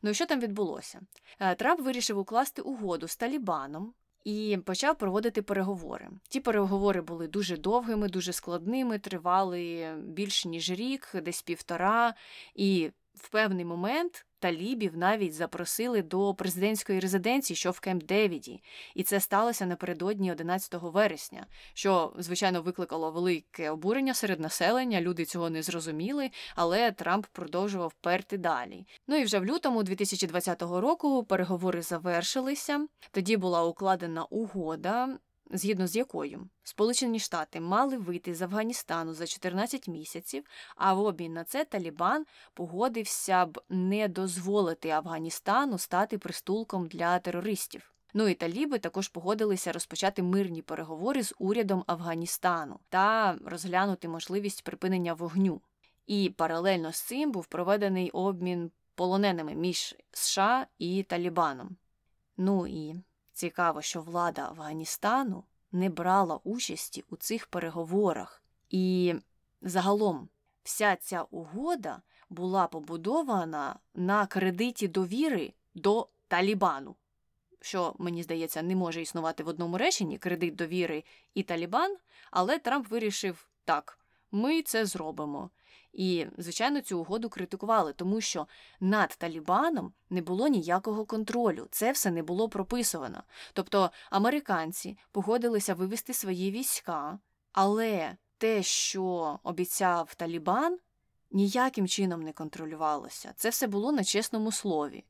Ну і що там відбулося? Е, Трамп вирішив укласти угоду з Талібаном і почав проводити переговори. Ті переговори були дуже довгими, дуже складними, тривали більше ніж рік, десь півтора. І в певний момент талібів навіть запросили до президентської резиденції, що в Кемп Девіді, і це сталося напередодні 11 вересня, що звичайно викликало велике обурення серед населення. Люди цього не зрозуміли, але Трамп продовжував перти далі. Ну і вже в лютому 2020 року переговори завершилися. Тоді була укладена угода згідно з якою Сполучені Штати мали вийти з Афганістану за 14 місяців, а в обмін на це Талібан погодився б не дозволити Афганістану стати пристулком для терористів. Ну і таліби також погодилися розпочати мирні переговори з урядом Афганістану та розглянути можливість припинення вогню. І паралельно з цим був проведений обмін полоненими між США і Талібаном. Ну і Цікаво, що влада Афганістану не брала участі у цих переговорах. І загалом вся ця угода була побудована на кредиті довіри до Талібану, що, мені здається, не може існувати в одному реченні кредит довіри і Талібан, але Трамп вирішив так, ми це зробимо. І, звичайно, цю угоду критикували, тому що над Талібаном не було ніякого контролю, це все не було прописано. Тобто американці погодилися вивести свої війська, але те, що обіцяв Талібан, ніяким чином не контролювалося. Це все було на чесному слові.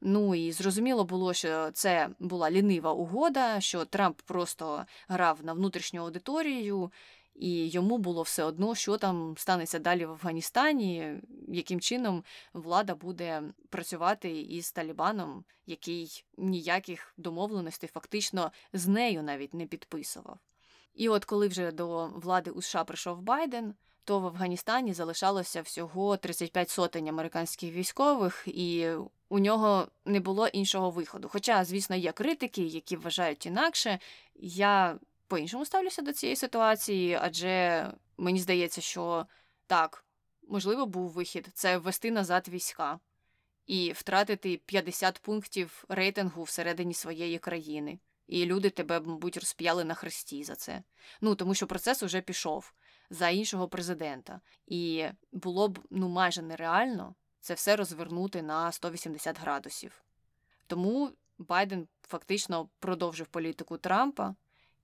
Ну і зрозуміло було, що це була лінива угода, що Трамп просто грав на внутрішню аудиторію і йому було все одно, що там станеться далі в Афганістані, яким чином влада буде працювати із Талібаном, який ніяких домовленостей фактично з нею навіть не підписував. І от коли вже до влади у США прийшов Байден, то в Афганістані залишалося всього 35 сотень американських військових, і у нього не було іншого виходу. Хоча, звісно, є критики, які вважають інакше. Я по-іншому ставлюся до цієї ситуації, адже мені здається, що так, можливо, був вихід це ввести назад війська і втратити 50 пунктів рейтингу всередині своєї країни. І люди тебе, мабуть, розп'яли на хресті за це. Ну тому що процес уже пішов за іншого президента, і було б ну майже нереально це все розвернути на 180 градусів. Тому Байден фактично продовжив політику Трампа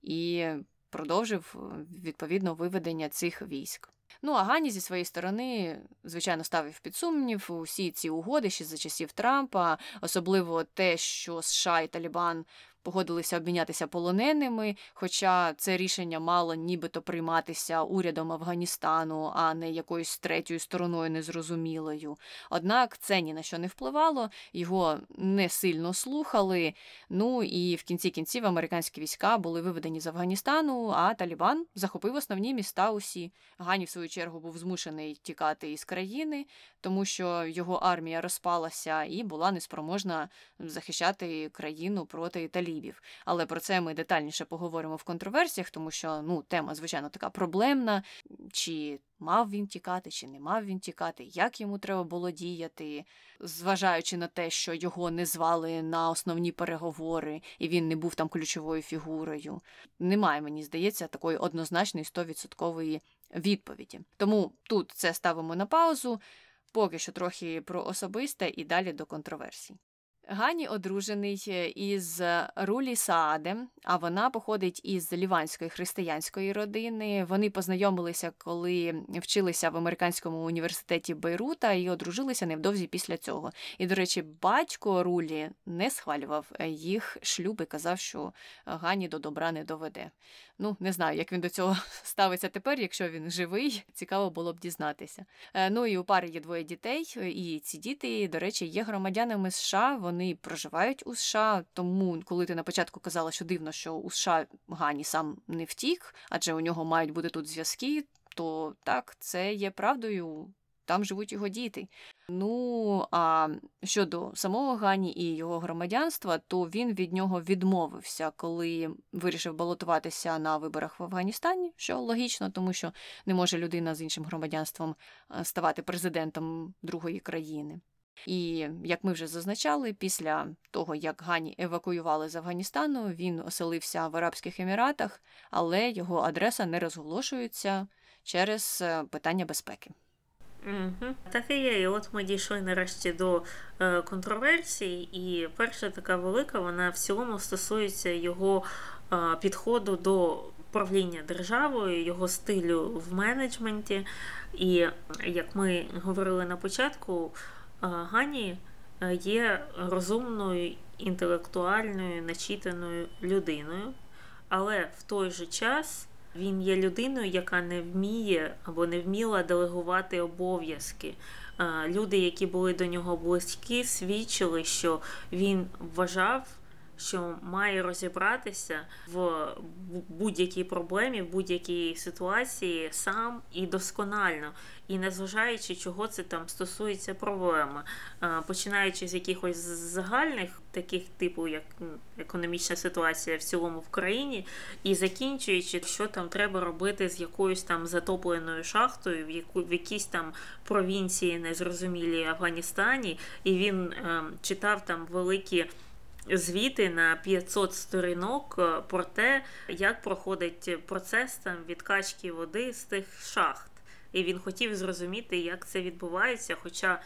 і продовжив е, відповідно виведення цих військ. Ну а Гані зі своєї сторони, звичайно, ставив під сумнів усі ці угоди ще за часів Трампа, особливо те, що США і Талібан погодилися обмінятися полоненими, хоча це рішення мало нібито прийматися урядом Афганістану, а не якоюсь третьою стороною незрозумілою. Однак це ні на що не впливало, його не сильно слухали. Ну і в кінці кінців американські війська були виведені з Афганістану, а Талібан захопив основні міста. Усі Гані, в свою чергу, був змушений тікати із країни, тому що його армія розпалася і була неспроможна захищати країну проти талібів талібів. Але про це ми детальніше поговоримо в контроверсіях, тому що ну, тема, звичайно, така проблемна. Чи мав він тікати, чи не мав він тікати, як йому треба було діяти, зважаючи на те, що його не звали на основні переговори, і він не був там ключовою фігурою. Немає, мені здається, такої однозначної 100% відповіді. Тому тут це ставимо на паузу. Поки що трохи про особисте і далі до контроверсій. Гані одружений е, із Рулі Саадем, а вона походить із ліванської християнської родини. Вони познайомилися, коли вчилися в американському університеті Бейрута і одружилися невдовзі після цього. І, до речі, батько Рулі не схвалював е, їх шлюб і казав, що Гані до добра не доведе. Ну, не знаю, як він до цього (laughs) ставиться тепер, якщо він живий, цікаво було б дізнатися. Е, ну і у пари є двоє дітей, і ці діти, до речі, є громадянами США. Вони проживають у США. Тому, коли ти на початку казала, що дивно, що у США Гані сам не втік, адже у нього мають бути тут зв'язки, то так, це є правдою. Там живуть його діти. Ну а щодо самого Гані і його громадянства, то він від нього відмовився, коли вирішив балотуватися на виборах в Афганістані, що логічно, тому що не може людина з іншим громадянством ставати президентом другої країни. І як ми вже зазначали, після того як Гані евакуювали з Афганістану, він оселився в Арабських Еміратах, але його адреса не розголошується через е, питання безпеки. Угу. Так і є. І от ми дійшли нарешті до е, контроверсій, і перша така велика, вона в цілому стосується його е, підходу до правління державою, його стилю в менеджменті. І як ми говорили на початку, е, Гані е, є розумною, інтелектуальною, начитаною людиною, але в той же час. Він є людиною, яка не вміє або не вміла делегувати обов'язки. Люди, які були до нього близькі, свідчили, що він вважав що має розібратися в будь-якій проблемі, в будь-якій ситуації сам і досконально, і незважаючи, чого це там стосується проблеми, починаючи з якихось загальних таких типу, як економічна ситуація в цілому в країні, і закінчуючи, що там треба робити з якоюсь там затопленою шахтою, в яку в якійсь там провінції незрозумілій Афганістані, і він е, читав там великі звіти на 500 сторінок е, про те, як проходить процес там відкачки води з тих шахт. І він хотів зрозуміти, як це відбувається. Хоча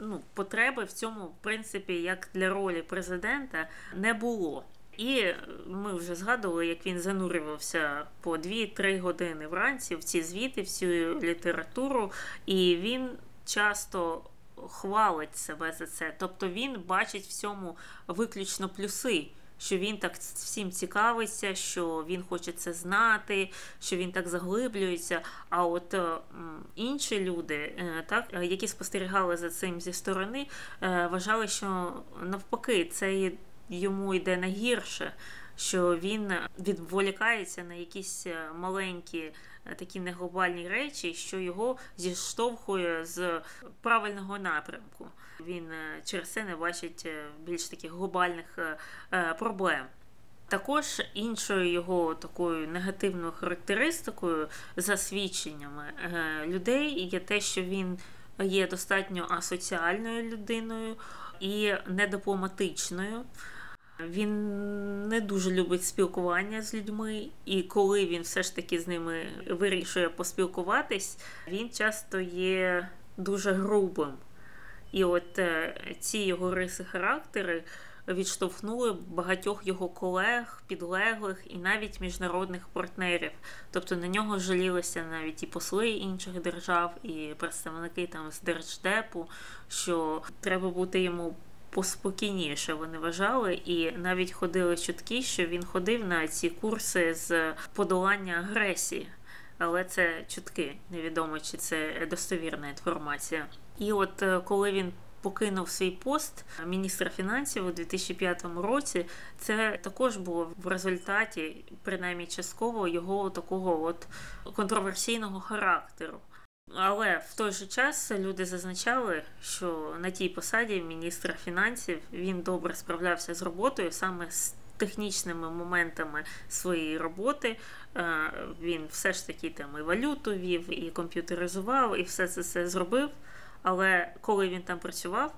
ну, потреби в цьому, в принципі, як для ролі президента, не було. І ми вже згадували, як він занурювався по 2-3 години вранці в ці звіти, в цю літературу, і він часто хвалить себе за це. Тобто він бачить в цьому виключно плюси. Що він так всім цікавиться, що він хоче це знати, що він так заглиблюється. А от е, інші люди, е, так, які спостерігали за цим зі сторони, е, вважали, що навпаки, це йому йде найгірше, що він відволікається на якісь маленькі Е, такі неглобальні речі, що його зіштовхує з правильного напрямку. Він е, через це не бачить е, більш таких глобальних проблем. Також іншою його такою негативною характеристикою за свідченнями людей є те, що він є достатньо асоціальною людиною і недипломатичною. Він не дуже любить спілкування з людьми, і коли він все ж таки з ними вирішує поспілкуватись, він часто є дуже грубим. І от е, ці його риси характери відштовхнули багатьох його колег, підлеглих і навіть міжнародних партнерів. Тобто на нього жалілися навіть і посли інших держав, і представники там з держдепу, що треба бути йому поспокійніше вони вважали, і навіть ходили чутки, що він ходив на ці курси з подолання агресії. Але це чутки, невідомо чи це достовірна інформація. І от е, коли він покинув свій пост міністра фінансів у 2005 році, це також було в результаті, принаймні частково, його такого от контроверсійного характеру. Але в той же час люди зазначали, що на тій посаді міністра фінансів він добре справлявся з роботою саме з технічними моментами своєї роботи. Е, він все ж таки там і валюту вів, і комп'ютеризував, і все це все зробив. Але коли він там працював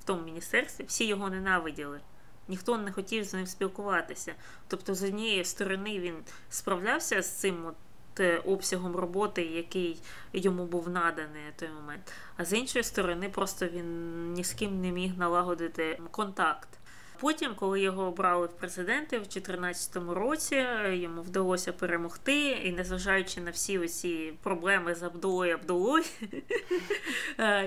в тому міністерстві, всі його ненавиділи. Ніхто не хотів з ним спілкуватися. Тобто, з однієї сторони, він справлявся з цим обсягом роботи, який йому був наданий на той момент. А з іншої сторони, просто він ні з ким не міг налагодити контакт. Потім, коли його обрали в президенти в 2014 році, йому вдалося перемогти, і незважаючи на всі оці проблеми з Абдулою Абдулою,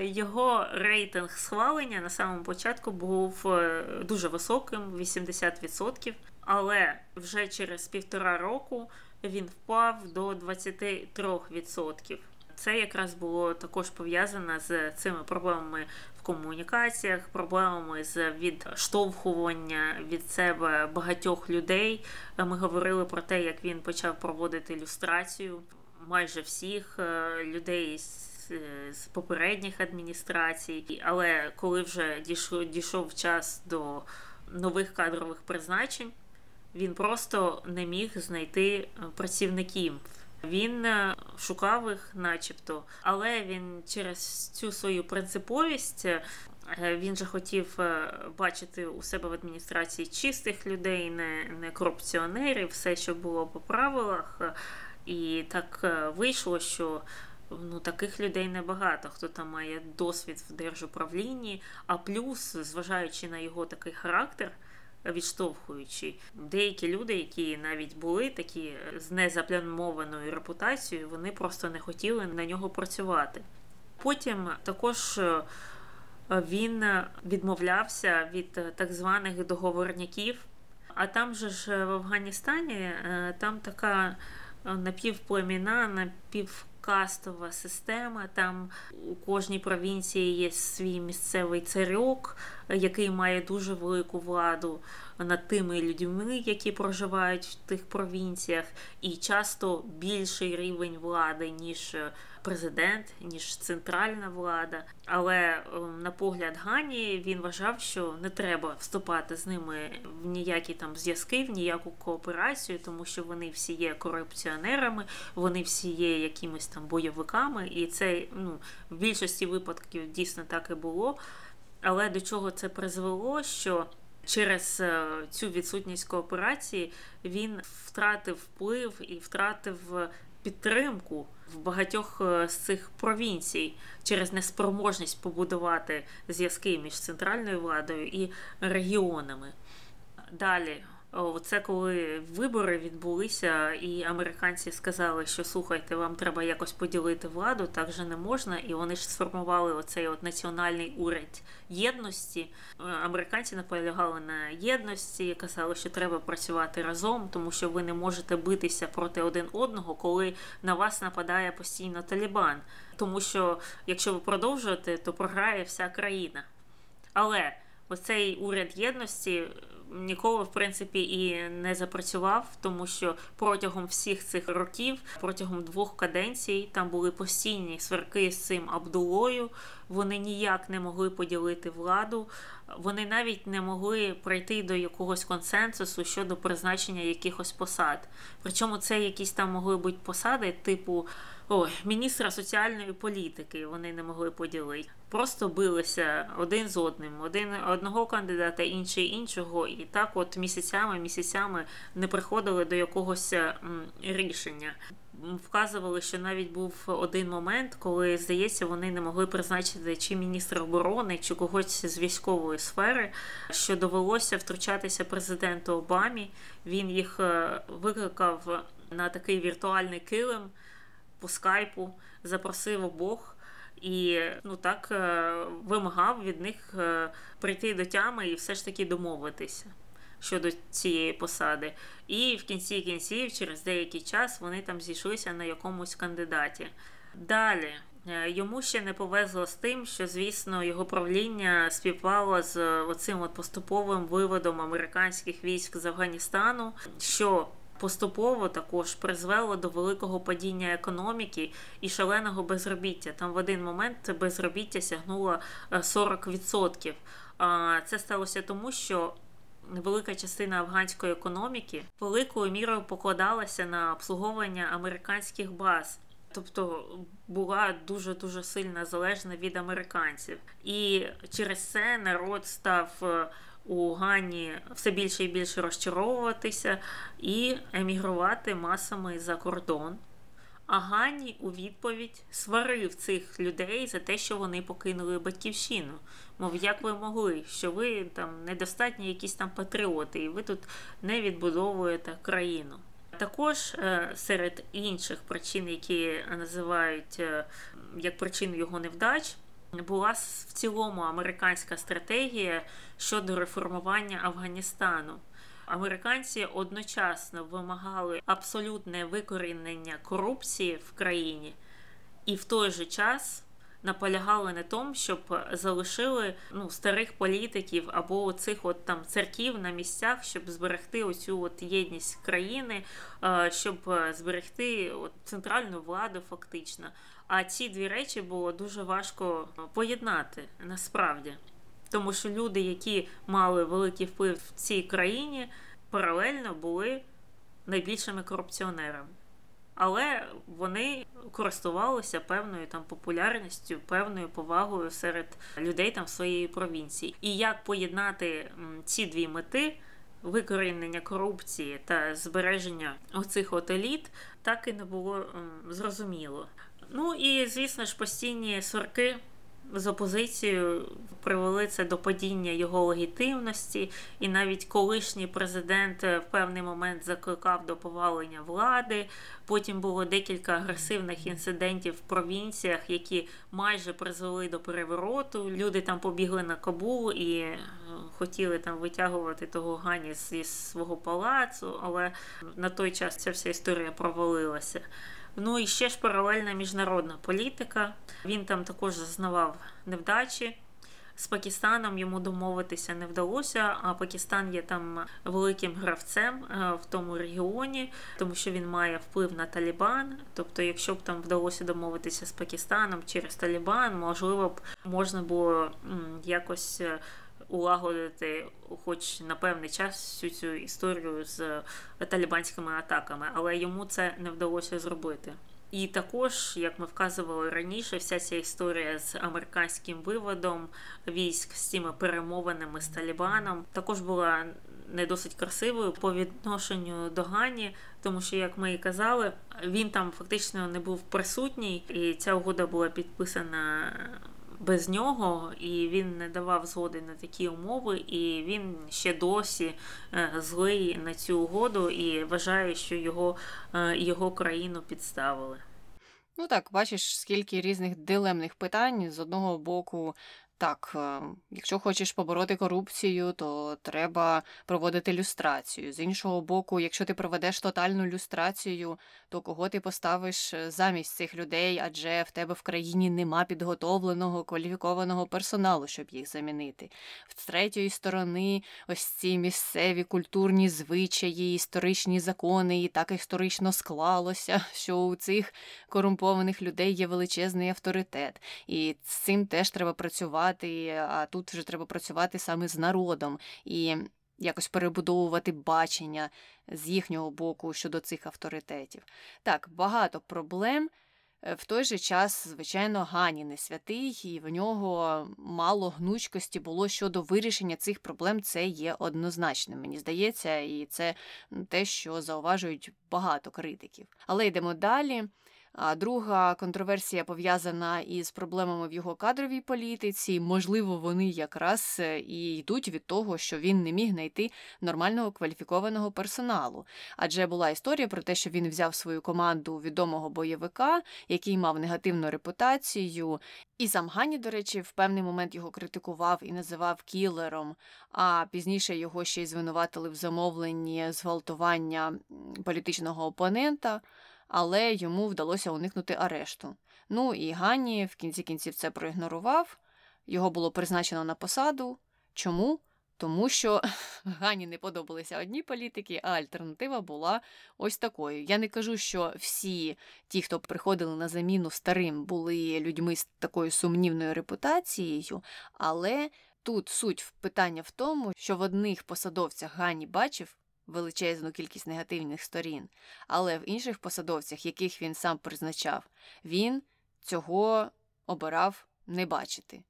(laughs) його рейтинг схвалення на самому початку був е, дуже високим 80%. Але вже через півтора року він впав до 23%. Це якраз було також пов'язано з цими проблемами в комунікаціях, проблемами з відштовхування від себе багатьох людей. Ми говорили про те, як він почав проводити ілюстрацію майже всіх е, людей з попередніх адміністрацій. Але коли вже дійшов, дійшов час до нових кадрових призначень, він просто не міг знайти працівників. Він е, шукав їх, начебто, але він через цю свою принциповість е, він же хотів е, бачити у себе в адміністрації чистих людей, не не корупціонерів, все, що було по правилах. І так вийшло, що ну, таких людей небагато, хто там має досвід в держуправлінні, а плюс, зважаючи на його такий характер відштовхуючи. Деякі люди, які навіть були такі з незаплямованою репутацією, вони просто не хотіли на нього працювати. Потім також е, він відмовлявся від так званих договорняків. А там же ж в Афганістані е, там така напівплеміна, напів кастова система. Там у кожній провінції є свій місцевий царьок, який має дуже велику владу над тими людьми, які проживають в тих провінціях, і часто більший рівень влади, ніж президент, ніж центральна влада. Але ем, на погляд Гані він вважав, що не треба вступати з ними в ніякі там зв'язки, в ніяку кооперацію, тому що вони всі є корупціонерами, вони всі є якимись там бойовиками, і це ну, в більшості випадків дійсно так і було. Але до чого це призвело? що Через е, цю відсутність кооперації він втратив вплив і втратив підтримку в багатьох е, з цих провінцій через неспроможність побудувати зв'язки між центральною владою і регіонами. Далі це коли вибори відбулися, і американці сказали, що слухайте, вам треба якось поділити владу, так же не можна. І вони ж сформували оцей от національний уряд єдності. Е, американці наполягали на єдності, казали, що треба працювати разом, тому що ви не можете битися проти один одного, коли на вас нападає постійно Талібан. Тому що якщо ви продовжуєте, то програє вся країна. Але оцей уряд єдності ніколи, в принципі, і не запрацював, тому що протягом всіх цих років, протягом двох каденцій, там були постійні сварки з цим Абдулою. Вони ніяк не могли поділити владу, вони навіть не могли прийти до якогось консенсусу щодо призначення якихось посад. Причому це якісь там могли бути посади, типу. Ой, міністра соціальної політики вони не могли поділити. Просто билися один з одним, один одного кандидата, інший іншого, і так, от місяцями, місяцями не приходили до якогось рішення. Вказували, що навіть був один момент, коли здається, вони не могли призначити чи міністра оборони, чи когось з військової сфери, що довелося втручатися президенту Обамі. Він їх е, викликав на такий віртуальний килим по скайпу, запросив обох. І ну так е, вимагав від них е, прийти до тями і все ж таки домовитися щодо цієї посади. І в кінці кінців, через деякий час, вони там зійшлися на якомусь кандидаті. Далі. Е, йому ще не повезло з тим, що, звісно, його правління співпало з оцим от поступовим виводом американських військ з Афганістану, що поступово також призвело до великого падіння економіки і шаленого безробіття. Там в один момент безробіття сягнуло 40%. Е, це сталося тому, що велика частина афганської економіки великою мірою покладалася на обслуговування американських баз. Тобто була дуже дуже сильно залежна від американців, і через це народ став е, у Гані все більше і більше розчаровуватися і емігрувати масами за кордон. А Гані у відповідь сварив цих людей за те, що вони покинули батьківщину. Мов, як ви могли, що ви там недостатні якісь там патріоти, і ви тут не відбудовуєте країну. Також е, серед інших причин, які називають е, як причину його невдач, була в цілому американська стратегія щодо реформування Афганістану. Американці одночасно вимагали абсолютне викорінення корупції в країні, і в той же час наполягали на тому, щоб залишили ну, старих політиків або цих от там церків на місцях, щоб зберегти оцю от єдність країни, щоб зберегти от центральну владу, фактично. А ці дві речі було дуже важко поєднати насправді. Тому що люди, які мали великий вплив в цій країні, паралельно були найбільшими корупціонерами. Але вони користувалися певною там популярністю, певною повагою серед людей там своєї провінції. І як поєднати ці дві мети викорінення корупції та збереження оцих от еліт, так і не було зрозуміло. Ну і звісно ж постійні сварки з опозицією привели це до падіння його легітимності, і навіть колишній президент в певний момент закликав до повалення влади. Потім було декілька агресивних інцидентів в провінціях, які майже призвели до перевороту. Люди там побігли на Кабул і е, хотіли там витягувати того Гані зі свого палацу, але на той час ця вся історія провалилася. Ну і ще ж паралельна міжнародна політика. Він там також зазнавав невдачі. З Пакистаном йому домовитися не вдалося, а Пакистан є там великим гравцем е, в тому регіоні, тому що він має вплив на Талібан. Тобто, якщо б там вдалося домовитися з Пакистаном через Талібан, можливо б можна було якось е, улагодити, хоч на певний час всю цю історію з талібанськими атаками, але йому це не вдалося зробити. І також, як ми вказували раніше, вся ця історія з американським виводом військ з цими перемовинами з Талібаном також була не досить красивою по відношенню до Гані, тому що, як ми і казали, він там фактично не був присутній, і ця угода була підписана без нього, і він не давав згоди на такі умови, і він ще досі е, злий на цю угоду і вважає, що його, е, його країну підставили. Ну так, бачиш, скільки різних дилемних питань з одного боку так, е, якщо хочеш побороти корупцію, то треба проводити люстрацію. З іншого боку, якщо ти проведеш тотальну люстрацію, то кого ти поставиш е, замість цих людей, адже в тебе в країні нема підготовленого кваліфікованого персоналу, щоб їх замінити. З третьої сторони, ось ці місцеві культурні звичаї, історичні закони, і так історично склалося, (laughs) що у цих корумпованих людей є величезний авторитет, і з цим теж треба працювати працювати, а тут вже треба працювати саме з народом і якось перебудовувати бачення з їхнього боку щодо цих авторитетів. Так, багато проблем. Е, в той же час, звичайно, Гані не святий, і в нього мало гнучкості було щодо вирішення цих проблем. Це є однозначним, мені здається, і це те, що зауважують багато критиків. Але йдемо далі. А друга контроверсія пов'язана із проблемами в його кадровій політиці. Можливо, вони якраз е, і йдуть від того, що він не міг знайти нормального кваліфікованого персоналу. Адже була історія про те, що він взяв свою команду відомого бойовика, який мав негативну репутацію. І сам Гані, до речі, в певний момент його критикував і називав кілером, а пізніше його ще й звинуватили в замовленні зґвалтування політичного опонента але йому вдалося уникнути арешту. Ну і Ганні в кінці кінців це проігнорував, його було призначено на посаду. Чому? Тому що (laughs) Гані не подобалися одні політики, а альтернатива була ось такою. Я не кажу, що всі ті, хто приходили на заміну старим, були людьми з такою сумнівною репутацією, але тут суть питання в тому, що в одних посадовцях Гані бачив величезну кількість негативних сторін, але в інших посадовцях, яких він сам призначав, він цього обирав не бачити.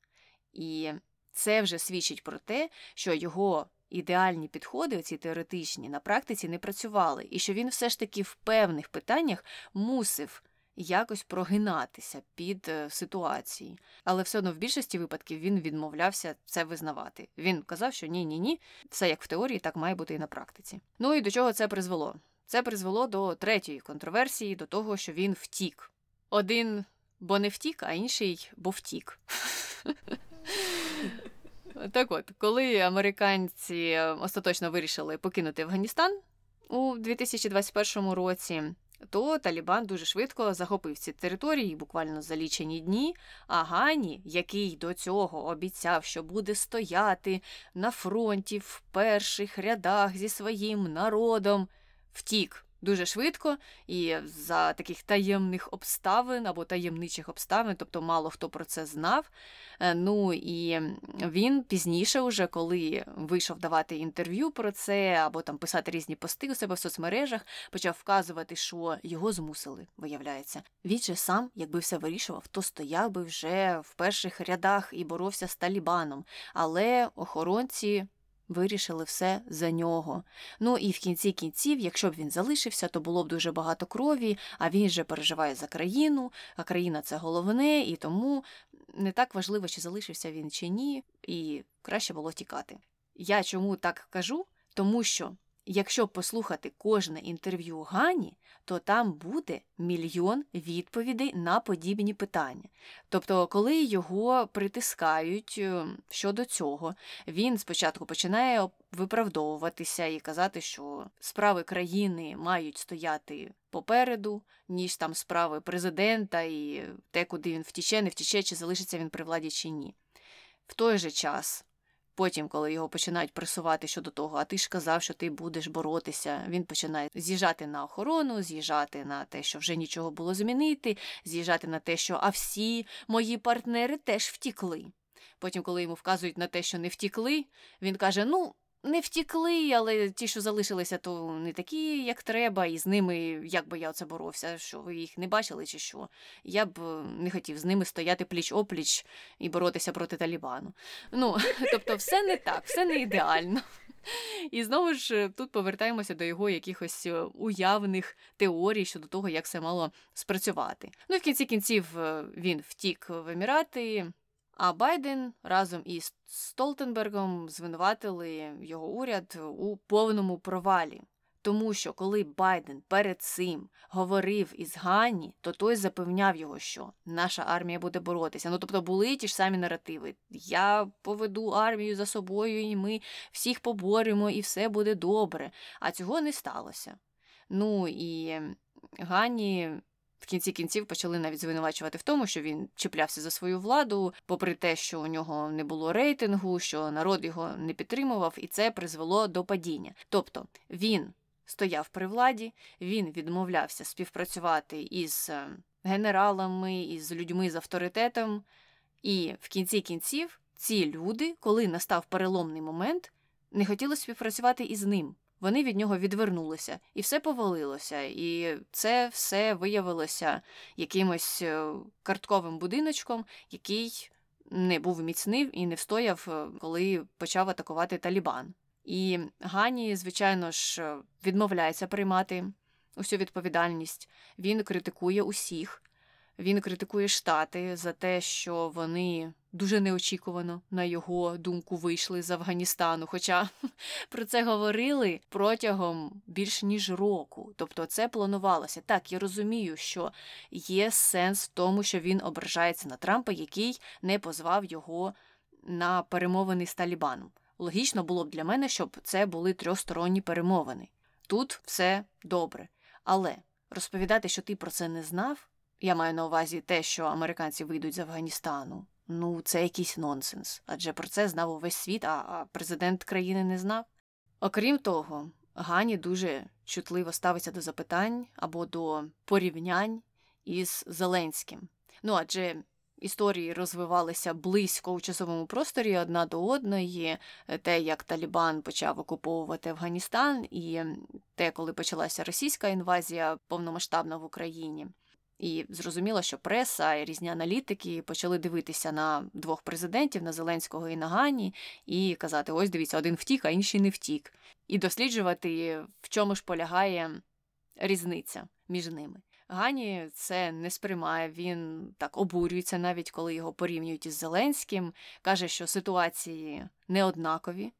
І це вже свідчить про те, що його ідеальні підходи, оці теоретичні, на практиці не працювали, і що він все ж таки в певних питаннях мусив якось прогинатися під е, ситуації. Але все одно в більшості випадків він відмовлявся це визнавати. Він казав, що ні, ні, ні, все як в теорії, так має бути і на практиці. Ну і до чого це призвело? Це призвело до третьої контроверсії, до того, що він втік. Один бо не втік, а інший бо втік. (laughs) Так от, коли американці остаточно вирішили покинути Афганістан у 2021 році, то Талібан дуже швидко захопив ці території, буквально за лічені дні. А Гані, який до цього обіцяв, що буде стояти на фронті в перших рядах зі своїм народом, втік дуже швидко і за таких таємних обставин або таємничих обставин, тобто мало хто про це знав. Е, ну і він пізніше, уже, коли вийшов давати інтерв'ю про це, або там писати різні пости у себе в соцмережах, почав вказувати, що його змусили, виявляється. Він же сам, якби все вирішував, то стояв би вже в перших рядах і боровся з Талібаном. Але охоронці вирішили все за нього. Ну і в кінці кінців, якщо б він залишився, то було б дуже багато крові, а він же переживає за країну, а країна це головне, і тому не так важливо, чи залишився він чи ні, і краще було тікати. Я чому так кажу? Тому що якщо послухати кожне інтерв'ю Гані, то там буде мільйон відповідей на подібні питання. Тобто, коли його притискають е, щодо цього, він спочатку починає виправдовуватися і казати, що справи країни мають стояти попереду, ніж там справи президента і те, куди він втіче, не втіче, чи залишиться він при владі чи ні. В той же час Потім, коли його починають пресувати щодо того, а ти ж казав, що ти будеш боротися, він починає з'їжджати на охорону, з'їжджати на те, що вже нічого було змінити, з'їжджати на те, що а всі мої партнери теж втікли. Потім, коли йому вказують на те, що не втікли, він каже: Ну, не втікли, але ті, що залишилися, то не такі, як треба, і з ними, як би я оце боровся, що ви їх не бачили, чи що. Я б е, не хотів з ними стояти пліч опліч і боротися проти Талібану. Ну, (laughs) тобто, все не так, все не ідеально. І знову ж е, тут повертаємося до його якихось е, уявних теорій щодо того, як це мало спрацювати. Ну і в кінці кінців він втік в Емірати. А Байден разом із Столтенбергом звинуватили його уряд у повному провалі. Тому що коли Байден перед цим говорив із Ганні, то той запевняв його, що наша армія буде боротися. Ну тобто були ті ж самі наративи. Я поведу армію за собою, і ми всіх поборемо, і все буде добре. А цього не сталося. Ну і Ганні в кінці кінців почали навіть звинувачувати в тому, що він чіплявся за свою владу, попри те, що у нього не було рейтингу, що народ його не підтримував, і це призвело до падіння. Тобто він стояв при владі, він відмовлявся співпрацювати із е, генералами, із людьми з авторитетом, і в кінці кінців ці люди, коли настав переломний момент, не хотіли співпрацювати із ним. Вони від нього відвернулися, і все повалилося. І це все виявилося якимось е, картковим будиночком, який не був міцним і не встояв, е, коли почав атакувати Талібан. І Гані, звичайно ж, відмовляється приймати усю відповідальність. Він критикує усіх. Він критикує Штати за те, що вони дуже неочікувано, на його думку, вийшли з Афганістану. Хоча (laughs) про це говорили протягом більш ніж року. Тобто це планувалося. Так, я розумію, що є сенс в тому, що він ображається на Трампа, який не позвав його на перемовини з Талібаном. Логічно було б для мене, щоб це були трьохсторонні перемовини. Тут все добре. Але розповідати, що ти про це не знав. Я маю на увазі те, що американці вийдуть з Афганістану. Ну, це якийсь нонсенс. Адже про це знав увесь світ, а президент країни не знав. Окрім того, Гані дуже чутливо ставиться до запитань або до порівнянь із Зеленським. Ну адже історії розвивалися близько у часовому просторі одна до одної, те, як Талібан почав окуповувати Афганістан, і те, коли почалася російська інвазія повномасштабна в Україні. І зрозуміло, що преса і різні аналітики почали дивитися на двох президентів на Зеленського і на Гані, і казати: ось дивіться, один втік, а інший не втік, і досліджувати, в чому ж полягає різниця між ними. Гані це не сприймає, він так обурюється, навіть коли його порівнюють із Зеленським, каже, що ситуації неоднакові.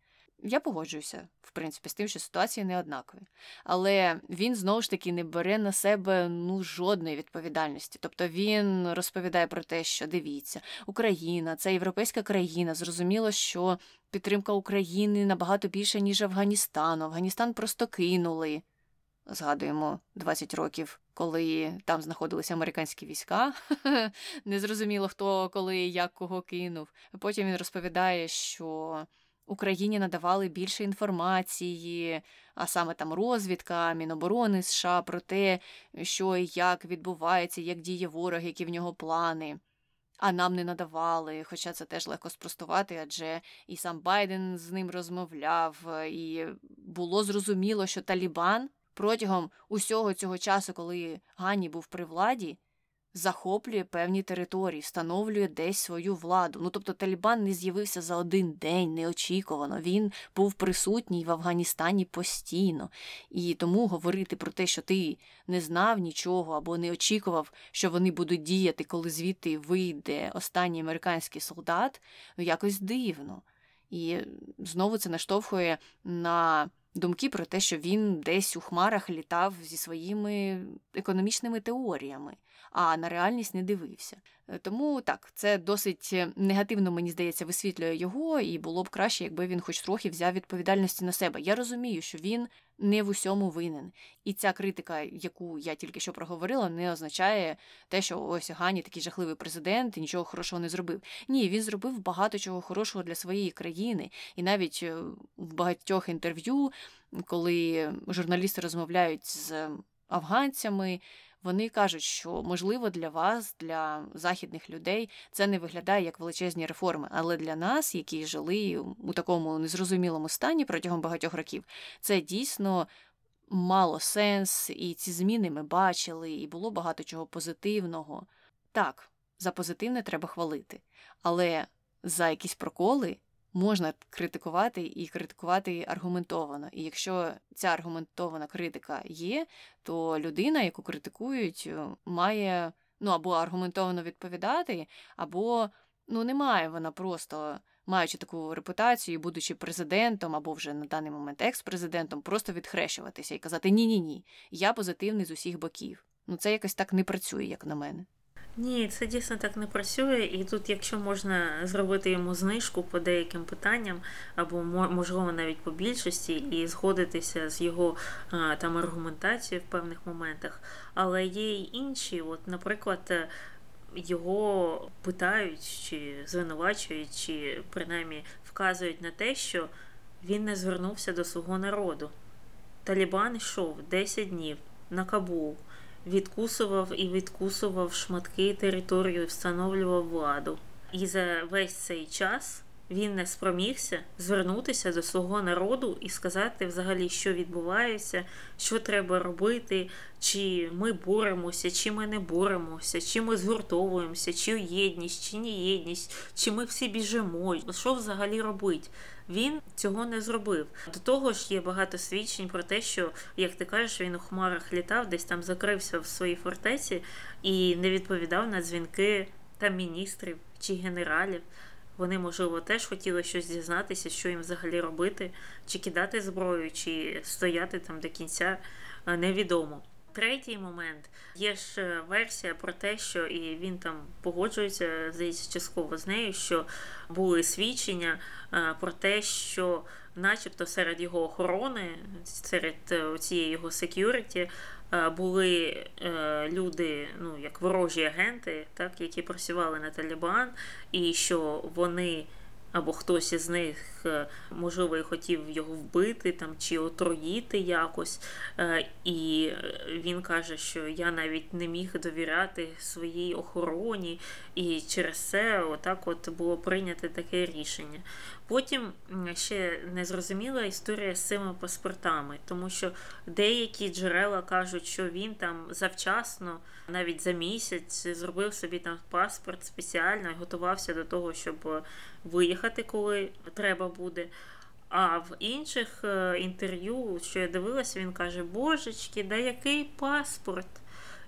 Я погоджуюся, в принципі, з тим, що ситуації не однакові. Але він знову ж таки не бере на себе ну, жодної відповідальності. Тобто він розповідає про те, що дивіться, Україна це європейська країна. Зрозуміло, що підтримка України набагато більша, ніж Афганістану. Афганістан просто кинули. Згадуємо 20 років, коли там знаходилися американські війська. (laughs) Незрозуміло, хто коли як кого кинув. Потім він розповідає, що Україні надавали більше інформації, а саме там розвідка, Міноборони США про те, що і як відбувається, як діє ворог, які в нього плани. А нам не надавали, хоча це теж легко спростувати, адже і сам Байден з ним розмовляв, і було зрозуміло, що Талібан протягом усього цього часу, коли Гані був при владі, захоплює певні території, встановлює десь свою владу. Ну тобто Талібан не з'явився за один день неочікувано. Він був присутній в Афганістані постійно. І тому говорити про те, що ти не знав нічого або не очікував, що вони будуть діяти, коли звідти вийде останній американський солдат, ну якось дивно. І знову це наштовхує на думки про те, що він десь у хмарах літав зі своїми економічними теоріями а на реальність не дивився. Е, тому так, це досить е, негативно, мені здається, висвітлює його, і було б краще, якби він хоч трохи взяв відповідальності на себе. Я розумію, що він не в усьому винен. І ця критика, яку я тільки що проговорила, не означає те, що ось Гані такий жахливий президент і нічого хорошого не зробив. Ні, він зробив багато чого хорошого для своєї країни, і навіть е, в багатьох інтерв'ю, коли журналісти розмовляють з афганцями вони кажуть, що можливо для вас, для західних людей, це не виглядає як величезні реформи, але для нас, які жили у такому незрозумілому стані протягом багатьох років, це дійсно мало сенс, і ці зміни ми бачили, і було багато чого позитивного. Так, за позитивне треба хвалити, але за якісь проколи можна критикувати і критикувати аргументовано. І якщо ця аргументована критика є, то людина, яку критикують, е, має ну або аргументовано відповідати, або ну не має вона просто. Маючи таку репутацію, будучи президентом або вже на даний момент екс-президентом, просто відхрещуватися і казати Ні-ні ні, я позитивний з усіх боків. Ну це якось так не працює, як на мене. Ні, це дійсно так не працює, і тут, якщо можна зробити йому знижку по деяким питанням, або можливо навіть по більшості, і згодитися з його там аргументацією в певних моментах, але є й інші, от, наприклад. Його питають чи звинувачують, чи принаймні вказують на те, що він не звернувся до свого народу. Талібан йшов 10 днів на Кабул відкусував і відкусував шматки територію, встановлював владу. І за весь цей час він не спромігся звернутися до свого народу і сказати взагалі, що відбувається, що треба робити, чи ми боремося, чи ми не боремося, чи ми згуртовуємося, чи єдність, чи не єдність, чи ми всі біжимо. Що взагалі робить? Він цього не зробив. До того ж, є багато свідчень про те, що, як ти кажеш, він у хмарах літав, десь там закрився в своїй фортеці і не відповідав на дзвінки там міністрів чи генералів. Вони, можливо, теж хотіли щось дізнатися, що їм взагалі робити, чи кидати зброю, чи стояти там до кінця невідомо. Третій момент. Є ж е, версія про те, що і він там погоджується здається, частково з нею, що були свідчення е, про те, що, начебто, серед його охорони, серед е, цієї його секюріті, були люди, ну як ворожі агенти, так які працювали на Талібан, і що вони або хтось із них, е, можливо, і хотів його вбити там чи отруїти якось. Е, і він каже, що я навіть не міг довіряти своїй охороні, і через це отак от було прийнято таке рішення. Потім ще незрозуміла історія з цими паспортами, тому що деякі джерела кажуть, що він там завчасно, навіть за місяць, зробив собі там паспорт спеціально і готувався до того, щоб виїхати, коли треба буде. А в інших е, інтерв'ю, що я дивилася, він каже: Божечки, да який паспорт?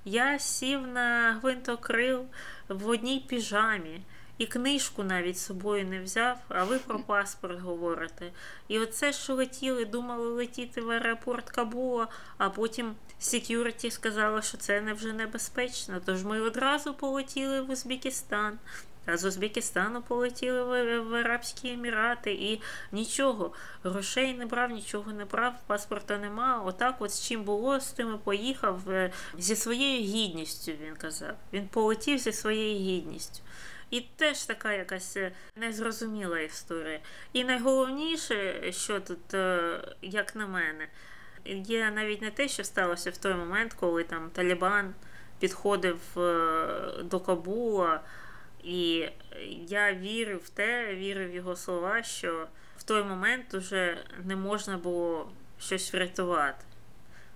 Я сів на гвинтокрил в одній піжамі і книжку навіть з собою не взяв, а ви про паспорт говорите. І оце, що летіли, думали летіти в аеропорт Кабула, а потім секюріті сказала, що це не вже небезпечно. Тож ми одразу полетіли в Узбекистан. З Узбекистану полетіли в, в Арабські Емірати і нічого. Грошей не брав, нічого не брав, паспорта нема. Отак, от з чим було, з тим і поїхав е, зі своєю гідністю, він казав. Він полетів зі своєю гідністю. І теж така якась е, незрозуміла історія. І найголовніше, що тут, е, як на мене, є навіть не те, що сталося в той момент, коли там Талібан підходив до Кабула. І я вірив в те, вірив в його слова, що в той момент уже не можна було щось врятувати.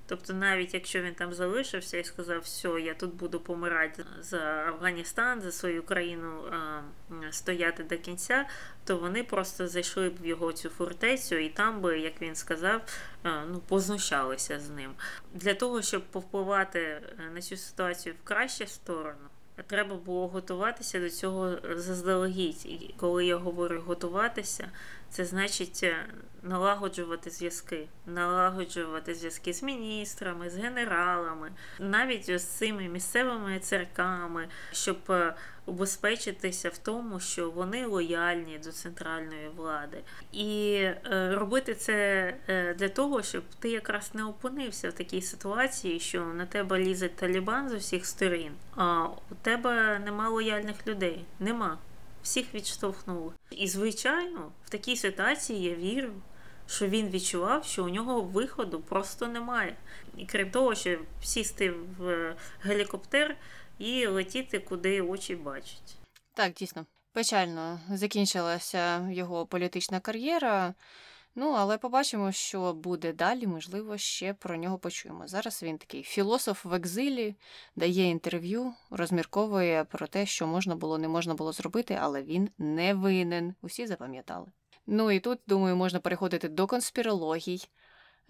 Тобто, навіть якщо він там залишився і сказав, все, я тут буду помирати за Афганістан, за свою країну е, стояти до кінця, то вони просто зайшли б в його цю фортецю, і там би, як він сказав, е, ну, познущалися з ним. Для того, щоб повпливати на цю ситуацію в кращу сторону треба було готуватися до цього заздалегідь. І коли я говорю готуватися, це значить е, налагоджувати зв'язки, налагоджувати зв'язки з міністрами, з генералами, навіть з цими місцевими церками, щоб е, убезпечитися в тому, що вони лояльні до центральної влади, і е, робити це для того, щоб ти якраз не опинився в такій ситуації, що на тебе лізе Талібан з усіх сторін, а у тебе нема лояльних людей. Нема всіх відштовхнули. І, звичайно, в такій ситуації я вірю, що він відчував, що у нього виходу просто немає. І крім того, що сісти в гелікоптер і летіти, куди очі бачать. Так, дійсно. Печально закінчилася його політична кар'єра. Ну, але побачимо, що буде далі, можливо, ще про нього почуємо. Зараз він такий філософ в екзилі, дає інтерв'ю, розмірковує про те, що можна було, не можна було зробити, але він не винен. Усі запам'ятали. Ну і тут, думаю, можна переходити до конспірологій.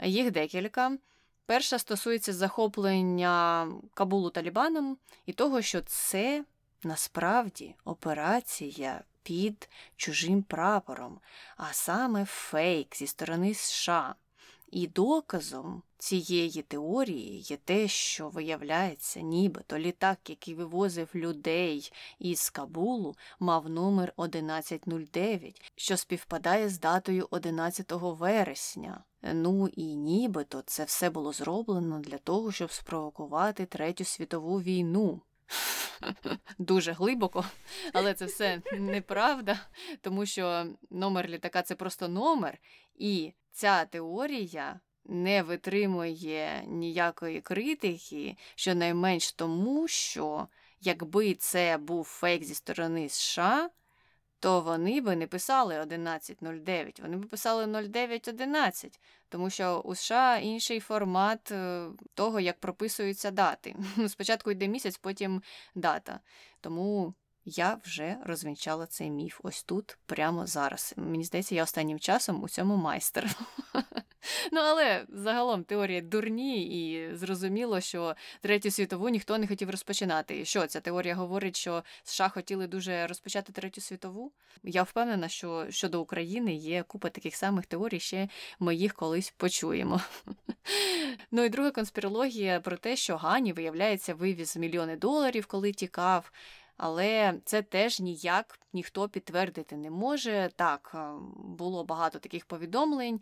Їх декілька. Перша стосується захоплення Кабулу Талібаном і того, що це насправді операція під чужим прапором, а саме фейк зі сторони США. І доказом цієї теорії є те, що виявляється, нібито літак, який вивозив людей із Кабулу, мав номер 1109, що співпадає з датою 11 вересня. Ну і нібито це все було зроблено для того, щоб спровокувати Третю світову війну. (laughs) Дуже глибоко, але це все неправда, тому що номер літака це просто номер, і ця теорія не витримує ніякої критики, щонайменш тому, що якби це був фейк зі сторони США то вони би не писали 1109, вони б писали 0911, тому що у США інший формат е, того, як прописуються дати. (laughs) Спочатку йде місяць, потім дата. Тому я вже розвінчала цей міф ось тут, прямо зараз. Мені здається, я останнім часом у цьому майстер. (laughs) Ну, але загалом теорія дурні, і зрозуміло, що третю світову ніхто не хотів розпочинати. І що ця теорія говорить, що США хотіли дуже розпочати третю світову? Я впевнена, що щодо України є купа таких самих теорій, ще ми їх колись почуємо. (laughs) Ну і друга конспірологія про те, що Гані, виявляється, вивіз мільйони доларів, коли тікав. Але це теж ніяк ніхто підтвердити не може. Так, е, було багато таких повідомлень,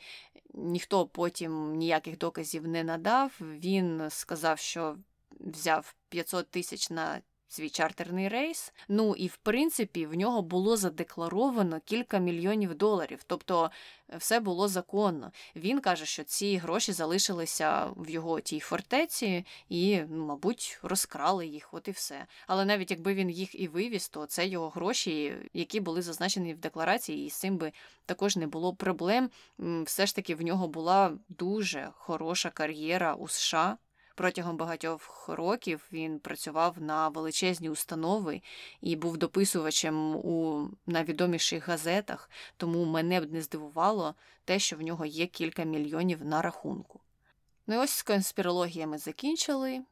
ніхто потім ніяких доказів не надав. Він сказав, що взяв 500 тисяч на свій чартерний рейс. Ну і в принципі в нього було задекларовано кілька мільйонів доларів, тобто е, все було законно. Він каже, що ці гроші залишилися в його тій фортеці і, ну, мабуть, розкрали їх, от і все. Але навіть якби він їх і вивіз, то це його гроші, які були зазначені в декларації, і з цим би також не було проблем. Все ж таки в нього була дуже хороша кар'єра у США. Протягом багатьох років він працював на величезні установи і був дописувачем у найвідоміших газетах, тому мене б не здивувало те, що в нього є кілька мільйонів на рахунку. Ну і ось з конспірологіями закінчили.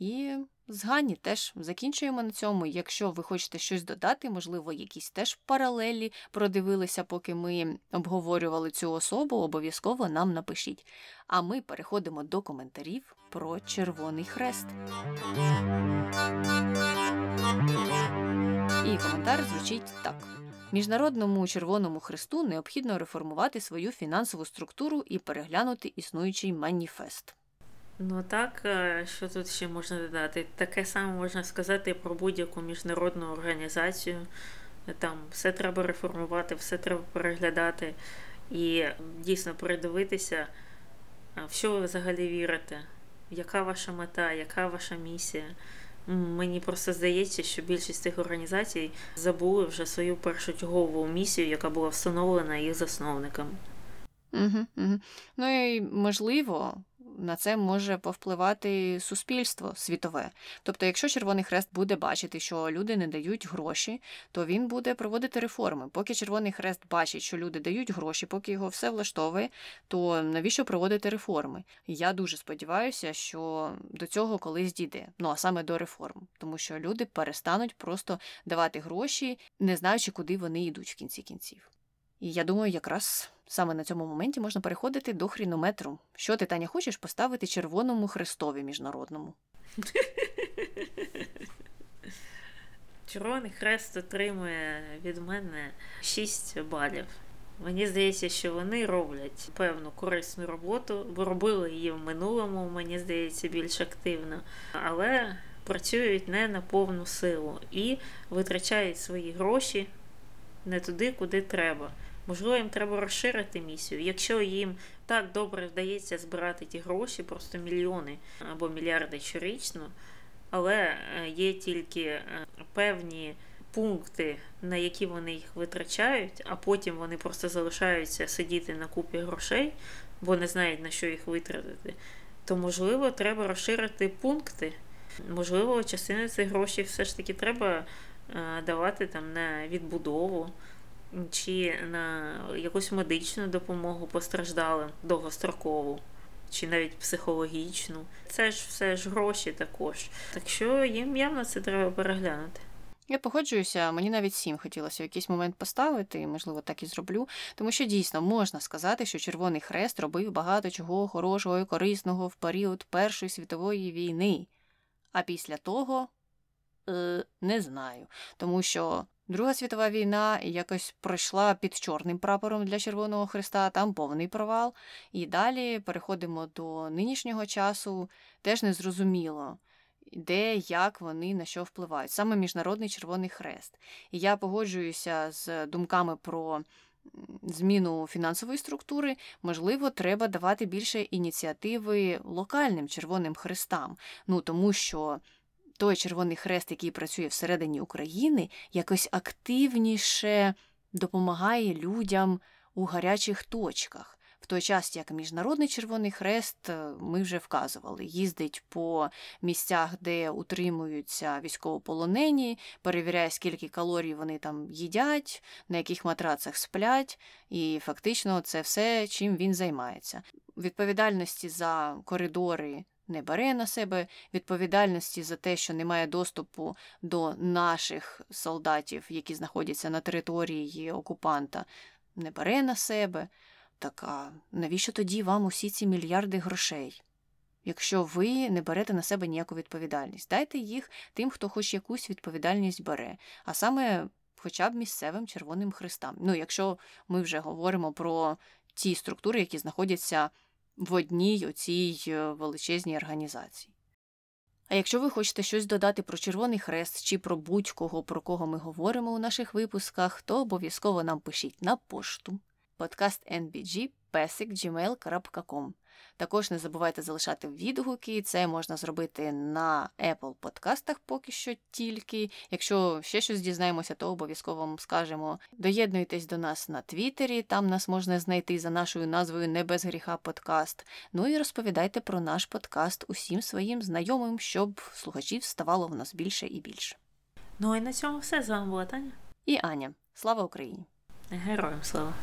І з Гані теж закінчуємо на цьому. Якщо ви хочете щось додати, можливо, якісь теж паралелі продивилися, поки ми обговорювали цю особу, обов'язково нам напишіть. А ми переходимо до коментарів про Червоний Хрест. І коментар звучить так. Міжнародному Червоному Хресту необхідно реформувати свою фінансову структуру і переглянути існуючий маніфест. Ну так, е, що тут ще можна додати? Таке саме можна сказати про будь-яку міжнародну організацію. Там все треба реформувати, все треба переглядати і дійсно передивитися, в що ви взагалі вірите, яка ваша мета, яка ваша місія. Мені просто здається, що більшість цих організацій забули вже свою першочергову місію, яка була встановлена їх засновниками. Угу, угу. Ну і можливо, на це може повпливати суспільство світове. Тобто, якщо Червоний Хрест буде бачити, що люди не дають гроші, то він буде проводити реформи. Поки Червоний Хрест бачить, що люди дають гроші, поки його все влаштовує, то навіщо проводити реформи? Я дуже сподіваюся, що до цього колись дійде. Ну а саме до реформ, тому що люди перестануть просто давати гроші, не знаючи, куди вони йдуть в кінці кінців. І я думаю, якраз саме на цьому моменті можна переходити до хрінометру. Що ти, Таня, хочеш поставити червоному хрестові міжнародному? Червоний хрест отримує від мене 6 балів. Мені здається, що вони роблять певну корисну роботу, бо робили її в минулому, мені здається, більш активно, але працюють не на повну силу і витрачають свої гроші не туди, куди треба. Можливо, їм треба розширити місію. Якщо їм так добре вдається збирати ті гроші, просто мільйони або мільярди щорічно, але е, є тільки е, певні пункти, на які вони їх витрачають, а потім вони просто залишаються сидіти на купі грошей, бо не знають на що їх витратити, то можливо треба розширити пункти. Можливо, частину цих грошей все ж таки треба е, давати там на відбудову чи на якусь медичну допомогу постраждалим довгострокову, чи навіть психологічну. Це ж все ж гроші також. Так що їм явно це треба переглянути. Я погоджуюся, мені навіть сім хотілося в якийсь момент поставити, і, можливо, так і зроблю, тому що дійсно можна сказати, що Червоний Хрест робив багато чого хорошого і корисного в період Першої світової війни. А після того е, не знаю, тому що Друга світова війна якось пройшла під чорним прапором для Червоного Христа, там повний провал. І далі переходимо до нинішнього часу, теж незрозуміло, де, як вони на що впливають. Саме Міжнародний Червоний Хрест. І я погоджуюся з думками про. Зміну фінансової структури, можливо, треба давати більше ініціативи локальним Червоним Хрестам. Ну тому що той Червоний Хрест, який працює всередині України, якось активніше допомагає людям у гарячих точках. В той час, як Міжнародний Червоний Хрест, е, ми вже вказували, їздить по місцях, де утримуються військовополонені, перевіряє, скільки калорій вони там їдять, на яких матрацах сплять, і фактично це все, чим він займається. Відповідальності за коридори не бере на себе відповідальності за те, що немає доступу до наших солдатів, які знаходяться на території окупанта, не бере на себе. Так а навіщо тоді вам усі ці мільярди грошей? Якщо ви не берете на себе ніяку відповідальність, дайте їх тим, хто хоч якусь відповідальність бере, а саме хоча б місцевим Червоним Христам. Ну, якщо ми вже говоримо про ті структури, які знаходяться в одній оцій е, величезній організації. А якщо ви хочете щось додати про Червоний Хрест чи про будь-кого, про кого ми говоримо у наших випусках, то обов'язково нам пишіть на пошту подкаст NBG pesik.gmail.com. Також не забувайте залишати відгуки, це можна зробити на Apple подкастах поки що тільки. Якщо ще щось дізнаємося, то обов'язково вам скажемо. Доєднуйтесь до нас на Твіттері, там нас можна знайти за нашою назвою Не без гріха подкаст. Ну і розповідайте про наш подкаст усім своїм знайомим, щоб слухачів ставало в нас більше і більше. Ну і на цьому все з вами була Таня і Аня. Слава Україні! Героям слава!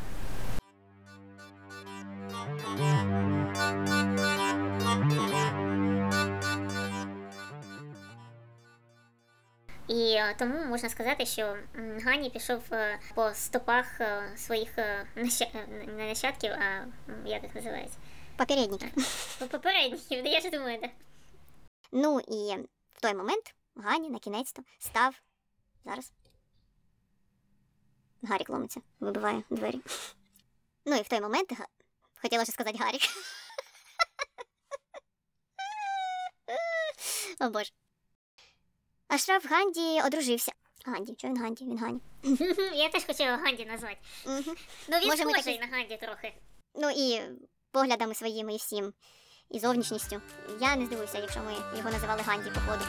Тому можна сказати, що Гані пішов е, по стопах е, своїх е, е, не нащадків, а як їх називається? Попередники. По- Попередників, я ж думаю, так. Ну і в той момент Гані на кінець-то став зараз. Гарік ломиться, вибиває двері. Ну і в той момент хотіла ще сказати Гарік. (laughs) О боже. Ашраф Ганді одружився. Ганді, що він Ганді? Він Ганді. (laughs) Я теж хотіла Ганді назвати. Угу. Ну він Може, ми схожий таки- на Ганді трохи. Ну і поглядами своїми і всім, і зовнішністю. Я не здивуюся, якщо ми його називали Ганді, походу.